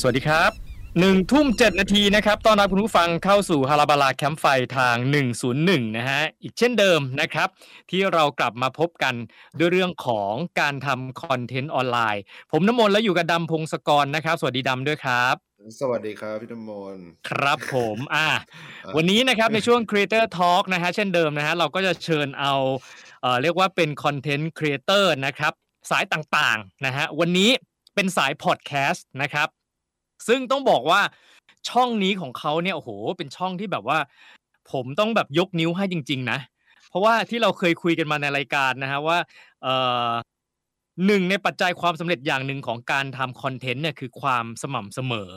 สวัสดีครับหนึ่งทุ่มเจ็ดนาทีนะครับต้อนรับคุณผู้ฟังเข้าสู่ฮาราบาลาแคมป์ไฟทาง 101 นะฮะ อีกเช่นเดิมนะครับ ที่เรากลับมาพบกันด้วยเรื่องของการทำคอนเทนต์ออนไลน์ ผมน้ำมนต์และอยู่กับดำพงศกรนะครับ สวัสดีดำด้วยครับ สวัสดีครับพี่น้ำมนต์ครับผมอ่าวันนี้นะครับในช่วง Creator Talk นะฮะเช่นเดิมนะฮะเราก็จะเชิญเอาเอ่อเรียกว่าเป็น content creator นะครับสายต่างๆนะฮะวันนี้เป็นสายพอดแคสต์นะครับ ซึ่งต้องบอกว่าช่องนี้ของเขาเนี่ยโอ้โห เป็นช่องที่แบบว่า ผมต้องแบบยกนิ้วให้จริง ๆ นะ เพราะว่าที่เราเคยคุยกันมาในรายการนะฮะว่าเอ่อหนึ่งในปัจจัยความสำเร็จอย่างหนึ่งของการทำคอนเทนต์เนี่ยคือความสม่ำเสมอ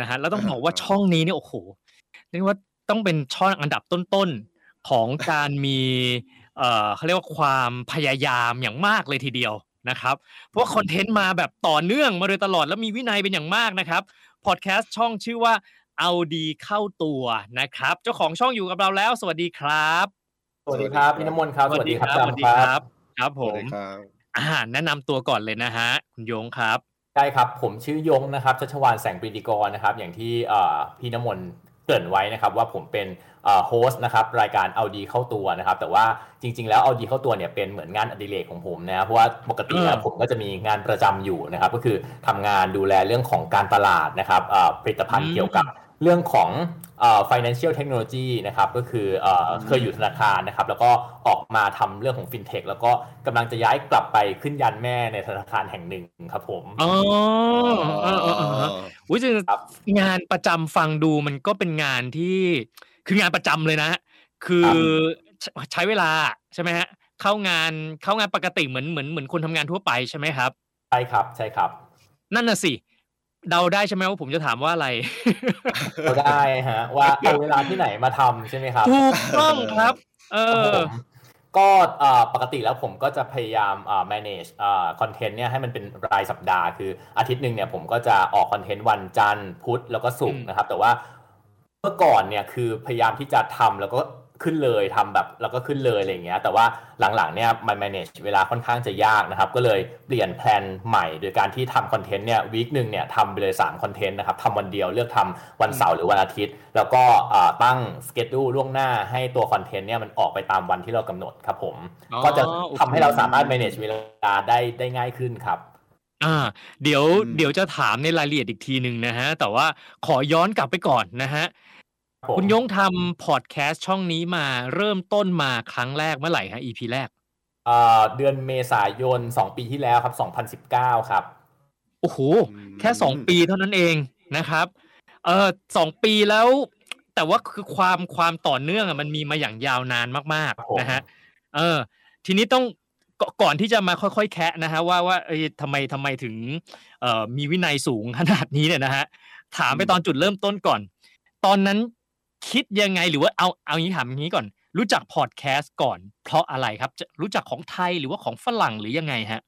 นะฮะแล้วต้องบอกว่าช่องนี้เนี่ยโอ้โหเรียกว่าต้องเป็นช่องอันดับต้นๆของการมีเอ่อเขาเรียกว่าความพยายามอย่างมากเลยทีเดียว นะครับเพราะว่าคอนเทนต์มาแบบต่อเนื่องมาโดยตลอดแล้วมีวินัยเป็นอย่างมากนะครับพอดแคสต์ช่องชื่อว่าเอาดีเข้าตัวนะครับ เจ้าของช่องอยู่กับเราแล้ว สวัสดีครับ สวัสดีครับพี่น้ำมนต์ครับ สวัสดีครับดำสวัสดีครับ ครับผสวัสมดีครับอ่าแนะนำตัวก่อนเลยนะฮะ คุณโยงครับใช่ครับ ผมชื่อยงนะครับชัชวานแสงปรีดีกรนะครับ อย่างที่เอ่อพี่น้ำมนต์ เกริ่นไว้นะครับว่าผมเป็นโฮสต์นะครับรายการเอาดีเข้าตัวนะครับ แต่ว่าจริง ๆ แล้วเอาดีเข้าตัวเนี่ยเป็นเหมือนงานอดิเรกของผมนะเพราะว่าปกติแล้วอืมผมก็จะมีงานประจำอยู่นะครับ ก็คือทำงานดูแลเรื่องของการตลาดนะครับเอ่อผลิตภัณฑ์เกี่ยวกับเรื่องของเอ่อ financial technology นะครับก็คือเอ่อเคยอยู่ธนาคารนะครับแล้วก็ออกมาทำเรื่องของ fintech แล้วก็กำลังจะย้ายกลับไปขึ้นยันแม่ในธนาคารแห่งหนึ่งครับผมอ๋อเออเออเอออุ้ยจริงครับงานประจำฟังดูมันก็เป็นงานที่คืองานประจำเลยนะ คือใช้ใช้เวลาใช่ไหมฮะเข้างานเข้างานปกติเหมือนเหมือนเหมือนคนทำงานทั่วไปใช่ไหมครับใช่ครับใช่ครับ นั่นน่ะสิเดาได้ใช่ไหมว่าผมจะถามว่าอะไรเราได้ฮะ ว่าเอาเวลาที่ไหนมาทำใช่ไหมครับถูกต้องครับ เอครับอผมก็เอ่อปกติแล้วผมก็จะพยายามเอ่อ manage เอ่อ content เนี่ยให้มันเป็นรายสัปดาห์คืออาทิตย์หนึ่งเนี่ยผมก็จะออกคอนเทนต์วันจันทร์พุธแล้วก็ศุกร์อืมนะครับ แต่ว่าเมื่อก่อนเนี่ยคือพยายามที่จะทำแล้วก็ ขึ้นเลยทำแบบแล้วก็ขึ้นเลยอะไรอย่างเงี้ยแต่ว่าหลังๆเนี่ยมัน manage เวลาค่อนข้างจะยากนะครับ ก็เลยเปลี่ยน plan ใหม่ โดยการที่ทำคอนเทนต์เนี่ย week หนึ่งเนี่ยทำไปเลย3คอนเทนต์นะครับทำวันเดียวเลือกทำวันเสาร์หรือวันอาทิตย์ แล้วก็เอ่อตั้ง schedule ล่วงหน้าให้ตัวคอนเทนต์เนี่ยมันออกไปตามวันที่เรากำหนดครับผมอ๋อก็จะโอเคทำให้เราสามารถ manage เวลาได้ได้ง่ายขึ้นครับอ่าเดี๋ยวอืมเดี๋ยวจะถามในรายละเอียดอีกทีหนึ่งนะฮะแต่ว่าขอย้อนกลับไปก่อนนะฮะผม คุณยงทำพอดแคสต์ช่องนี้มาเริ่มต้นมาครั้งแรกเมื่อไหร่ฮะ EP แรกเอ่อเดือนเมษายน 2 ปีที่แล้วครับ 2019 ครับ โอ้โหอืมแค่สองปีเท่านั้นเองนะครับ เออสองปีแล้ว แต่ว่าคือความความต่อเนื่องอะมันมีมาอย่างยาวนานมากครับผมๆนะฮะ เออ ทีนี้ต้องก่ก่อนที่จะมาค่อยๆ แคะนะฮะว่าว่าเอ้ยทำไมทำไมถึงเอ่อมีวินัยสูงขนาดนี้เนี่ยนะฮะ ถามไปตอนจุดเริ่มต้นก่อน ตอนนั้น คิดยังไงหรือว่าเอาเอางี้ถามอย่างนี้ก่อน รู้จักพอดแคสต์ก่อน เพราะอะไรครับจะรู้จักของไทยหรือว่าของฝรั่งหรือยังไงฮะ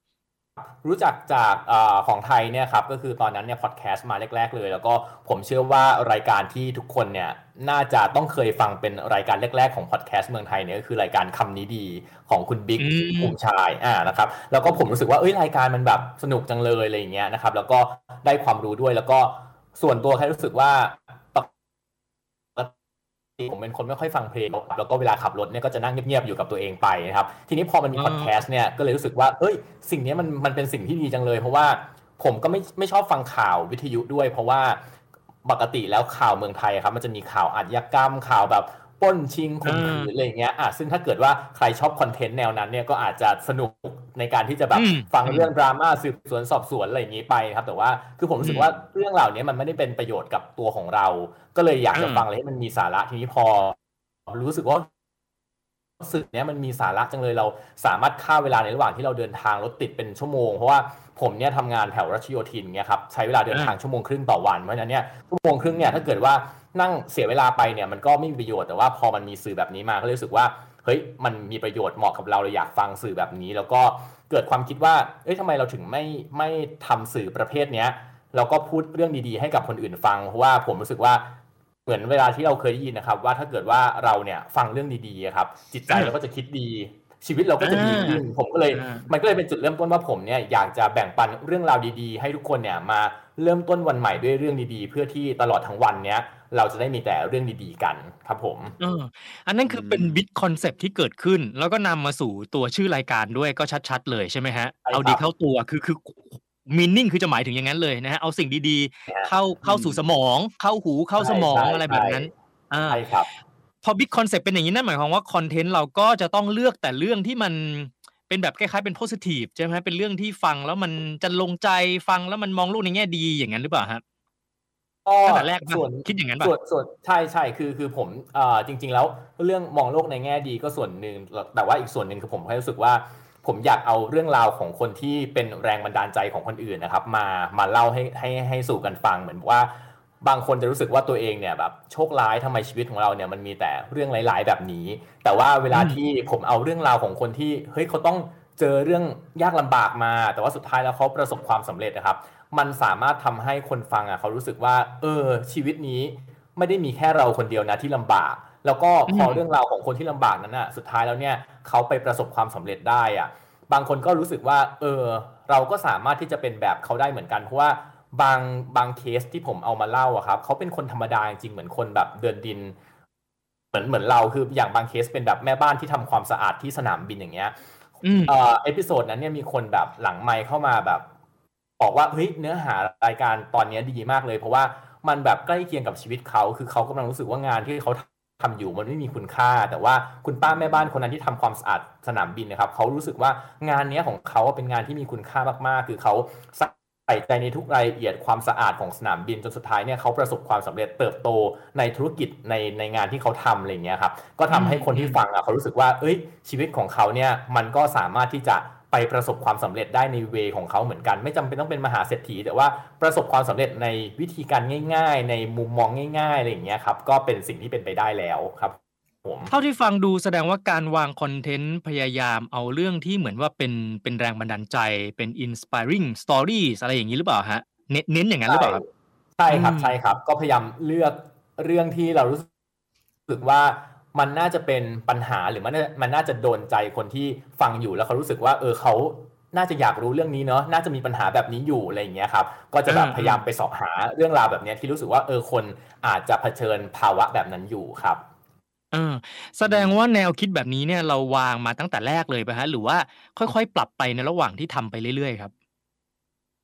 รู้จักจากเออของไทยเนี่ยครับก็คือตอนนั้นเนี่ยพอดแคสต์มาแรก ๆ เลย แล้วก็ผมเชื่อว่ารายการที่ทุกคนเนี่ยน่าจะต้องเคยฟังเป็นรายการแรก ๆ ของพอดแคสต์เมืองไทยเนี่ยก็คือรายการคำนี้ดีของคุณบิ๊กอืมภูมิชายอ่านะครับแล้วก็ผมรู้สึกว่าเอ้ยรายการมันแบบสนุกจังเลยอะไรอย่างเงี้ยนะครับแล้วก็ได้ความรู้ด้วยแล้วก็ส่วนตัวแค่รู้สึกว่าปกติ ผมเป็นคนไม่ค่อยฟังเพลงแล้วก็เวลาขับรถเนี่ยก็จะนั่งเงียบๆอยู่กับตัวเองไปนะครับทีนี้พอมันมีอ่าพอดแคสต์เนี่ยก็เลยรู้สึกว่าเอ้ยสิ่งเนี้ยมันมันเป็นสิ่งที่ดีจังเลย เพราะว่าผมก็ไม่ไม่ชอบฟังข่าววิทยุด้วย เพราะว่าปกติแล้วข่าวเมืองไทยครับมันจะมีข่าวอาชญากรรมข่าวแบบ ปล้นชิงข่มขืนอะไรอย่างเงี้ยอะซึ่งถ้าเกิดว่าใครชอบคอนเทนต์แนวนั้นเนี่ยก็อาจจะสนุกในการที่จะแบบอืมฟังเรื่องดราม่าสืบสวนสอบสวนอะไรอย่างนี้ไปนะครับ แต่ว่าคือผมรู้สึกว่าเรื่องเหล่านี้มันไม่ได้เป็นประโยชน์กับตัวของเรา ก็เลยอยากจะอืมฟังอะไรให้มันมีสาระทีนี้พอ รู้สึกว่า สึกเนี้ยมันมีสาระจังเลยเราสามารถฆ่าเวลาในระหว่างที่เราเดินทางรถติดเป็นชั่วโมง เพราะว่าผมเนี่ยทำงานแถวรัชโยธินเนี่ยครับใช้เวลาเดินทางชั่วโมงครึ่งต่อวันเพราะฉะนั้นเนี่ยชั่วโมงครึ่งเนี่ยถ้าเกิดว่านั่งเสียเวลาไปเนี่ยมันก็ไม่มีประโยชน์แต่ว่าพอมันมีสื่อแบบนี้มาก็เลยรู้สึกว่าเฮ้ยมันมีประโยชน์เหมาะกับเราเราอยากฟังสื่อแบบนี้ แล้วก็เกิดความคิดว่าเอ้ยทำไมเราถึงไม่ไม่ทำสื่อประเภทเนี้ยแล้วก็พูดเรื่องดีๆให้กับคนอื่นฟังเพราะว่าผมรู้สึกว่า เหมือนเวลาที่เราเคยได้ยินนะครับ ว่าถ้าเกิดว่าเราเนี่ยฟังเรื่องดีๆอะครับ จิตใจเราก็จะคิดดีชีวิตเราก็จะดีขึ้นผมก็เลยอ่ามัมันก็เลยเป็นจุดเริ่มต้นว่าผมเนี่ยอยากจะแบ่งปันเรื่องราวดีๆ ให้ทุกคนเนี่ยมาเริ่มต้นวันใหม่ด้วยเรื่องดีๆ เพื่อที่ตลอดทั้งวันเนี้ยเราจะได้มีแต่เรื่องดีๆกันครับผมเอออันนั้นคือเป็นอืมบิ t คอนเซปที่เกิดขึ้น แล้วก็นำมาสู่ตัวชื่อรายการด้วยก็ชัด ๆ เลยใช่ไหมฮะใช่ครับเอาดีเข้าตัวคือคือ มีนิ่งคือจะหมายถึงอย่างนั้นเลยนะฮะเอาสิ่งดีๆ เข้าเข้าสู่สมอง เข้าหูเข้าสมองใช่อะไรแบบนั้นอ่าใช่ครับพอ big concept เป็นอย่างนี้นั่นหมายความว่าคอนเทนต์เราก็จะต้องเลือกแต่เรื่องที่มันเป็นแบบคล้ายๆเป็น positive ใช่ไหมเป็นเรื่องที่ฟังแล้วมันจะลงใจฟังแล้วมันมองโลกในแง่ดีอย่างนั้นหรือเปล่าฮะก็ตั้งแต่แรกปะส่วนคิดอย่างนั้นปะส่วนส่วนใช่ใช่คือคือผมเอ่อจริง ๆ แล้วเรื่องมองโลกในแง่ดีก็ส่วนหนึ่งแต่ว่าอีกส่วนหนึ่งคือผมแค่รู้สึกว่า ผมอยากเอาเรื่องราวของคนที่เป็นแรงบันดาลใจของคนอื่นนะครับ มามาเล่าให้ให้ให้สู่กันฟังเหมือนว่าบางคนจะรู้สึกว่าตัวเองเนี่ยแบบโชคร้ายทำไมชีวิตของเราเนี่ยมันมีแต่เรื่องร้ายๆแบบนี้ แต่ว่าเวลาที่ผมเอาเรื่องราวของคนที่เฮ้ยเขาต้องเจอเรื่องยากลำบากมา แต่ว่าสุดท้ายแล้วเขาประสบความสำเร็จนะครับ มันสามารถทำให้คนฟังอะเขารู้สึกว่า เออ ชีวิตนี้ไม่ได้มีแค่เราคนเดียวนะที่ลำบาก แล้วก็พอเรื่องราวของคนที่ลำบากนั้นอะสุดท้ายแล้วเนี่ย เขาไปประสบความสำเร็จได้อะบางคนก็รู้สึกว่าเออเราก็สามารถที่จะเป็นแบบเขาได้เหมือนกันเพราะว่าบางบางเคสที่ผมเอามาเล่าอะครับเขาเป็นคนธรรมดาจริงๆเหมือนคนแบบเดินดิน เหมือนเหมือนเราคืออย่างบางเคสเป็นแบบแม่บ้านที่ทำความสะอาดที่สนามบินอย่างเงี้ยอืมเอ่อ episode นั้นเนี่ยมีคนแบบหลังไมค์เข้ามาแบบบอกว่าเฮ้ยเนื้อหารายการตอนเนี้ยดีมากเลย เพราะว่ามันแบบใกล้เคียงกับชีวิตเขาคือเขากำลังรู้สึกว่างานที่เขา ทำอยู่มันไม่มีคุณค่า แต่ว่าคุณป้าแม่บ้านคนนั้นที่ทำความสะอาดสนามบินนะครับเขารู้สึกว่างานนี้ของเขาเป็นงานที่มีคุณค่ามากๆ คือเขาใส่ใจในทุกรายละเอียดความสะอาดของสนามบินจนสุดท้ายเนี่ยเขาประสบความสำเร็จเติบโตในธุรกิจในในงานที่เขาทำอะไรเงี้ยครับก็ทำให้คนที่ฟังอะเขารู้สึกว่า เอ้ยชีวิตของเขาเนี่ยมันก็สามารถที่จะ ไปประสบความสำเร็จได้ในเวของเขาเหมือนกัน ไม่จำเป็นต้องเป็นมหาเศรษฐี แต่ว่าประสบความสำเร็จในวิธีการง่าย ๆ ในมุมมองง่ายๆอะไรอย่างเงี้ยครับก็เป็นสิ่งที่เป็นไปได้แล้วครับผมเท่าที่ฟังดูแสดงว่าการวางคอนเทนต์พยายามเอาเรื่องที่เหมือนว่าเป็นเป็นแรงบันดาลใจเป็น inspiring stories อะไรอย่างนี้หรือเปล่าฮะเน้นเน้นอย่างนั้นหรือเปล่าครับใช่ครับอืมใช่ครับ ก็พยายามเลือกเรื่องที่เรารู้สึกว่า มันน่าจะเป็นปัญหาหรือมันน่ามันน่าจะโดนใจคนที่ฟังอยู่แล้วเขารู้สึกว่า เออเขาน่าจะอยากรู้เรื่องนี้เนาะน่าจะมีปัญหาแบบนี้อยู่อะไรอย่างเงี้ยครับก็จะแบบอืมพยายามไปสอบหาเรื่องราวแบบเนี้ยที่รู้สึกว่าเออคนอาจจะเผชิญภาวะแบบนั้นอยู่ครับเออแสดงว่าแนวคิดแบบนี้เนี่ยเราวางมาตั้งแต่แรกเลยป่ะฮะหรือว่าค่อยๆ ปรับไปในระหว่างที่ทำไปเรื่อยๆครับ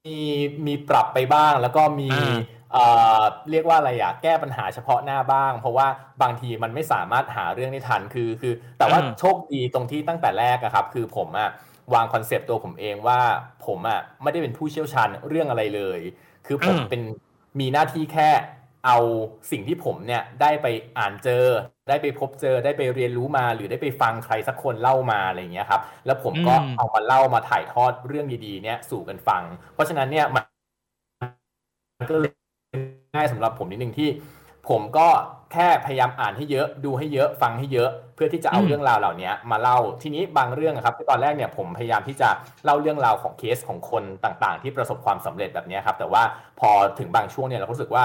มีมีปรับไปบ้างแล้วก็มีอ่า เอ่อเรียกว่าอะไรอะแก้ปัญหาเฉพาะหน้าบ้าง เพราะว่าบางทีมันไม่สามารถหาเรื่องได้ทันคือคือ แต่ว่าอืมโชคดีตรงที่ตั้งแต่แรกอะครับ คือผมอะวาง concept ตัวผมเองว่าผมอะไม่ได้เป็นผู้เชี่ยวชาญเรื่องอะไรเลย คือผมอืมเป็นมีหน้าที่แค่เอาสิ่งที่ผมเนี่ยได้ไปอ่านเจอ ได้ไปพบเจอได้ไปเรียนรู้มา หรือได้ไปฟังใครสักคนเล่ามาอะไรอย่างเงี้ยครับ แล้วผมก็อืมเอามาเล่ามาถ่ายทอดเรื่องดีๆเนี่ยสู่กันฟัง เพราะฉะนั้นเนี่ยมันมันก็เลย ง่ายสำหรับผมนิดนึงที่ ผมก็แค่พยายามอ่านให้เยอะดูให้เยอะฟังให้เยอะ เพื่อที่จะเอาอืมเรื่องราวเหล่านี้มาเล่าทีนี้บางเรื่องอะครับตอนแรกเนี่ยผมพยายามที่จะเล่าเรื่องราวของเคสของคนต่างๆ ที่ประสบความสำเร็จแบบนี้ครับแต่ว่าพอถึงบางช่วงเนี่ยเราก็รู้สึกว่า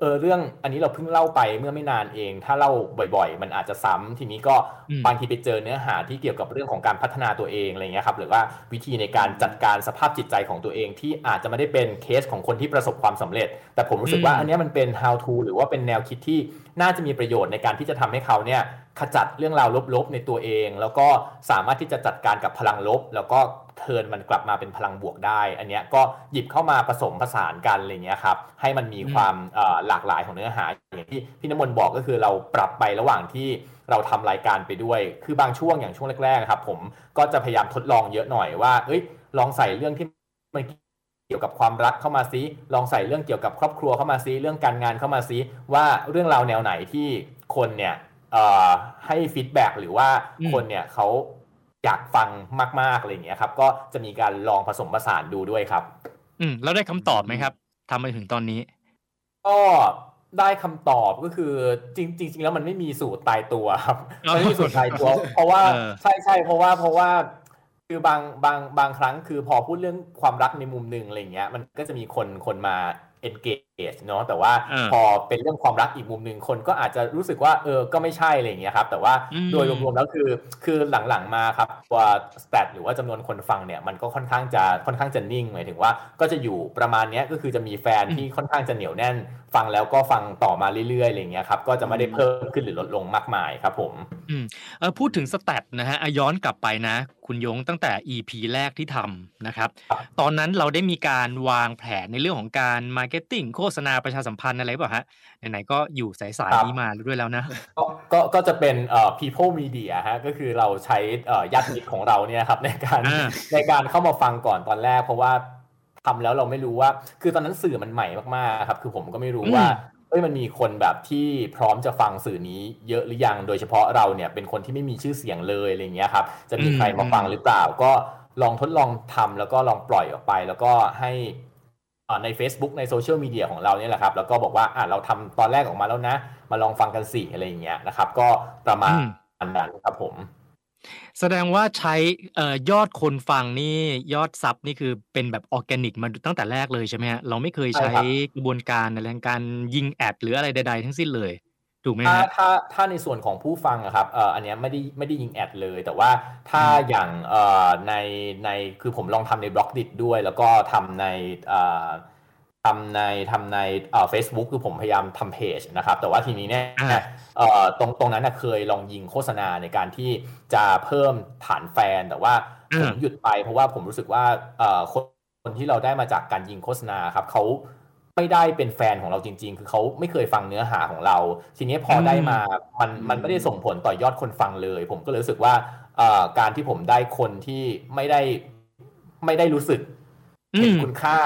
เออเรื่องอันนี้เราเพิ่งเล่าไปเมื่อไม่นานเอง ถ้าเล่าบ่อยๆ มันอาจจะซ้ำทีนี้ก็อืมบางทีไปเจอเนื้อหาที่เกี่ยวกับเรื่องของการพัฒนาตัวเองอะไรเงี้ยครับหรือว่าวิธีในการจัดการสภาพจิตใจของตัวเองที่อาจจะไม่ได้เป็นเคสของคนที่ประสบความสำเร็จ แต่ผมรู้สึกว่าอืมอันเนี้ยมันเป็น how to หรือว่าเป็นแนวคิดที่น่าจะมีประโยชน์ในการที่จะทำให้เขาเนี่ยขจัดเรื่องราวลบๆในตัวเอง แล้วก็สามารถที่จะจัดการกับพลังลบ แล้วก็ เทิร์นมันกลับมาเป็นพลังบวกได้ อันเนี้ยก็หยิบเข้ามาผสมผสานกันอะไรเงี้ยครับให้มันมีอืมความเอ่อหลากหลายของเนื้อหาอย่างที่พี่น้ำมนต์บอกก็คือเราปรับไประหว่างที่เราทำรายการไปด้วย คือบางช่วงอย่างช่วงแรกๆครับ ผมก็จะพยายามทดลองเยอะหน่อยว่า เอ้ย ลองใส่เรื่องที่มันเกี่ยวกับความรักเข้ามาซิลองใส่เรื่องเกี่ยวกับครอบครัวเข้ามาซิเรื่องการงานเข้ามาซิว่าเรื่องราวแนวไหนที่คนเนี่ยเอ่อให้ฟีดแบ็กหรือว่าอืมคนเนี่ยเขา อยากฟังมากๆอะไรอย่างเงี้ยครับ ก็จะมีการลองผสมผสานดูด้วยครับ อืมแล้วได้คำตอบไหมครับทำมาถึงตอนนี้ก็ได้คำตอบก็คือจริงจริงๆแล้วมันไม่มีสูตรตายตัวครับอ๋อมันไม่มีสูตรตายตัว เพราะว่าเออใช่ใช่เพราะว่าเพราะว่าคือบางบางบางครั้งคือพอพูดเรื่องความรักในมุมหนึ่งอะไรอย่างเงี้ย มันก็จะมีคนคนมา engage เนาะแต่ว่าเออพอเป็นเรื่องความรักอีกมุมหนึ่งคนก็อาจจะรู้สึกว่าเออก็ไม่ใช่อะไรอย่างเงี้ยครับแต่ว่าอืมโดยรวมๆแล้วคือคือหลังๆมาครับตัว stat หรือว่าจำนวนคนฟังเนี่ยมันก็ค่อนข้างจะค่อนข้างจะนิ่งหมายถึงว่าก็จะอยู่ประมาณเนี้ยก็คือจะมีแฟนที่ค่อนข้างจะเหนียวแน่น ฟังแล้วก็ฟังต่อมาเรื่อยๆอะไรอย่างเงี้ยครับก็จะไม่ได้เพิ่มขึ้นหรือลดลงมากมายครับผมอืมเออพูดถึง stat นะฮะอะย้อนกลับไปนะ คุณยงตั้งแต่ EP แรกที่ทำนะครับครับ ตอนนั้นเราได้มีการวางแผนในเรื่องของการ marketing โฆษณาประชาสัมพันธ์อะไรเปล่าฮะไหนๆก็อยู่สายๆนี้มาด้วยแล้วนะก็ก็ก็จะเป็นเอ่อ people media ฮะก็คือเราใช้เอ่อญาติมิตรของเราเนี่ยครับในการอ่าในการเข้ามาฟังก่อนตอนแรกเพราะว่าทำแล้วเราไม่รู้ว่า คือตอนนั้นสื่อมันใหม่มากๆครับ คือผมก็ไม่รู้ว่า เอ้ยมันมีคนแบบที่พร้อมจะฟังสื่อนี้เยอะหรือยังโดยเฉพาะเราเนี่ยเป็นคนที่ไม่มีชื่อเสียงเลยอะไรอย่างเงี้ยครับจะมีใครมาฟังหรือเปล่า ก็ลองทดลองทำแล้วก็ลองปล่อยออกไป แล้วก็ให้อ่าใน Facebook ในโซเชียลมีเดียของเราเนี่ยแหละครับ แล้วก็บอกว่าอะเราทำตอนแรกออกมาแล้วนะ มาลองฟังกันสิอะไรอย่างเงี้ยนะครับ ก็ประมาณอืมนั้นครับผม แสดงว่าใช้ เอ่อ ยอดคนฟังนี่ ยอดซับนี่คือเป็นแบบออร์แกนิกมาตั้งแต่แรกเลยใช่ไหมฮะเราไม่เคยใช่ใช้ครับ กระบวนการอะไรทางการยิงแอด หรืออะไรใด ๆ ทั้งสิ้นเลย ถูกไหมถ้าฮะถ้า ถ้าในส่วนของผู้ฟังอะครับ เอ่อ อันเนี้ยไม่ได้ ไม่ได้ยิงแอดเลย แต่ว่าถ้าอืม อย่าง เอ่อ ใน ใน คือผมลองทำในบล็อกดิด้วย แล้วก็ทำในเอ่อ ทำในทำในเอ่อ Facebook คือผมพยายามทำเพจนะครับ แต่ว่าทีนี้เนี่ยอ่าเอ่อตรงตรงนั้นนะเคยลองยิงโฆษณาในการที่จะเพิ่มฐานแฟน แต่ว่าผมหยุดไปเพราะว่าผมรู้สึกว่าเอ่อคนคนที่เราได้มาจากการยิงโฆษณาครับเขาไม่ได้เป็นแฟนของเราจริง ๆ คือเขาไม่เคยฟังเนื้อหาของเรา ทีนี้พอได้มามันมันไม่ได้ส่งผลต่อยอดคนฟังเลย ผมก็เลยรู้สึกว่าเอ่อการที่ผมได้คนที่ไม่ได้ไม่ได้รู้สึกอืม เห็นคุณค่า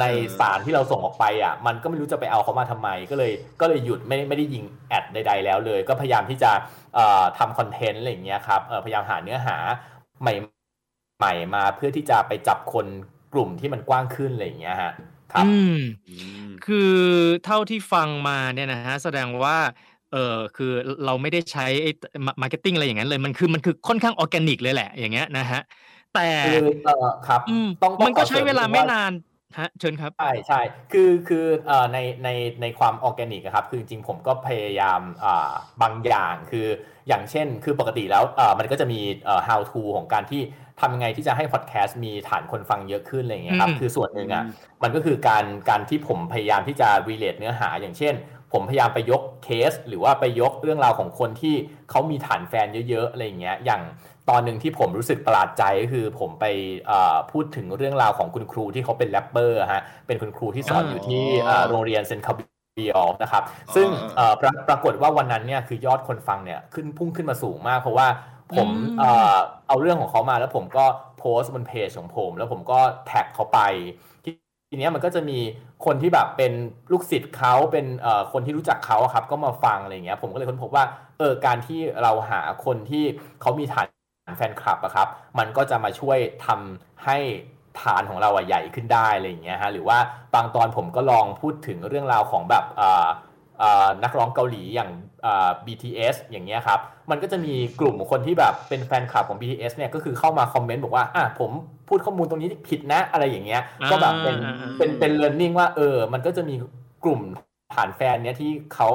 ในเออสารที่เราส่งออกไปอะ มันก็ไม่รู้จะไปเอาเขามาทำไม ก็เลยก็เลยหยุดไม่ไม่ได้ยิงแอดใด ๆ แล้วเลย ก็พยายามที่จะเอ่อทำคอนเทนต์อะไรอย่างเงี้ยครับเอ่อพยายามหาเนื้อหาใหม่ใหม่มาเพื่อที่จะไปจับคนกลุ่มที่มันกว้างขึ้นอะไรอย่างเงี้ยฮะครับอืมอืมคือเท่าที่ฟังมาเนี่ยนะฮะแสดงว่าเออคือเราไม่ได้ใช้ไอ้ marketing อะไรอย่างนั้นเลยมันคือมันคือค่อนข้างออร์แกนิกเลยแหละอย่างเงี้ยนะฮะ แต่คือเอ่อครับอืมต้องต้องมันก็ขอใช้สริเวลานิดนึงไม่นานฮะเชิญครับใช่ใช่คือคือเอ่อในในในความออร์แกนิกอะครับ คือจริงๆผมก็พยายามอ่าบางอย่างคืออย่างเช่น คือปกติแล้วเอ่อมันก็จะมีเอ่อ how to ของการที่ทำยังไงที่จะให้พอดแคสต์มีฐานคนฟังเยอะขึ้นอะไรอย่างเงี้ยครับอืมคือส่วนหนึ่งอะอืมมันก็คือการการที่ผมพยายามที่จะ relate เนื้อหาอย่างเช่น ผมพยายามไปยกเคส หรือว่าไปยกเรื่องราวของคนที่เขามีฐานแฟนเยอะๆอะไรอย่างเงี้ยอย่าง ตอนหนึ่งที่ผมรู้สึกประหลาดใจก็คือผมไปเอ่อพูดถึงเรื่องราวของคุณครูที่เขาเป็นแรปเปอร์ฮะเป็นคุณครูที่สอนอ๋อออยู่ที่เอ่อโรงเรียนเซนต์คาเบรียลนะครับ ซึ่งอ๋อเอ่อปรปรากฏว่าวันนั้นเนี่ยคือยอดคนฟังเนี่ยขึ้นพุ่งขึ้นมาสูงมาก เพราะว่าผมอืมเอ่อเอาเรื่องของเขามาแล้วผมก็โพสต์บนเพจของผม แล้วผมก็แท็กเขาไปทีเนี้ยมันก็จะมีคนที่แบบเป็นลูกศิษย์เขาเป็นเอ่อคนที่รู้จักเขาอะครับ ก็มาฟังอะไรอย่างเงี้ยผมก็เลยค้นพบว่าเออการที่เราหาคนที่เขามีฐาน แฟนคลับอะครับ มันก็จะมาช่วยทำให้ฐานของเราอะใหญ่ขึ้นได้อะไรอย่างเงี้ยฮะหรือว่าบางตอนผมก็ลองพูดถึงเรื่องราวของแบบเอ่อเอ่อนักร้องเกาหลีอย่างเอ่อ BTS อย่างเงี้ยครับ มันก็จะมีกลุ่มคนที่แบบเป็นแฟนคลับของ BTS เนี่ยก็คือเข้ามาคอมเมนต์บอกว่าอะผมพูดข้อมูลตรงนี้ผิดนะอะไรอย่างเงี้ย ก็แบบเป็นอ่าอ่าอ่าเป็นเป็น learning ว่าเออ มันก็จะมีกลุ่มฐานแฟนเนี้ยที่เขา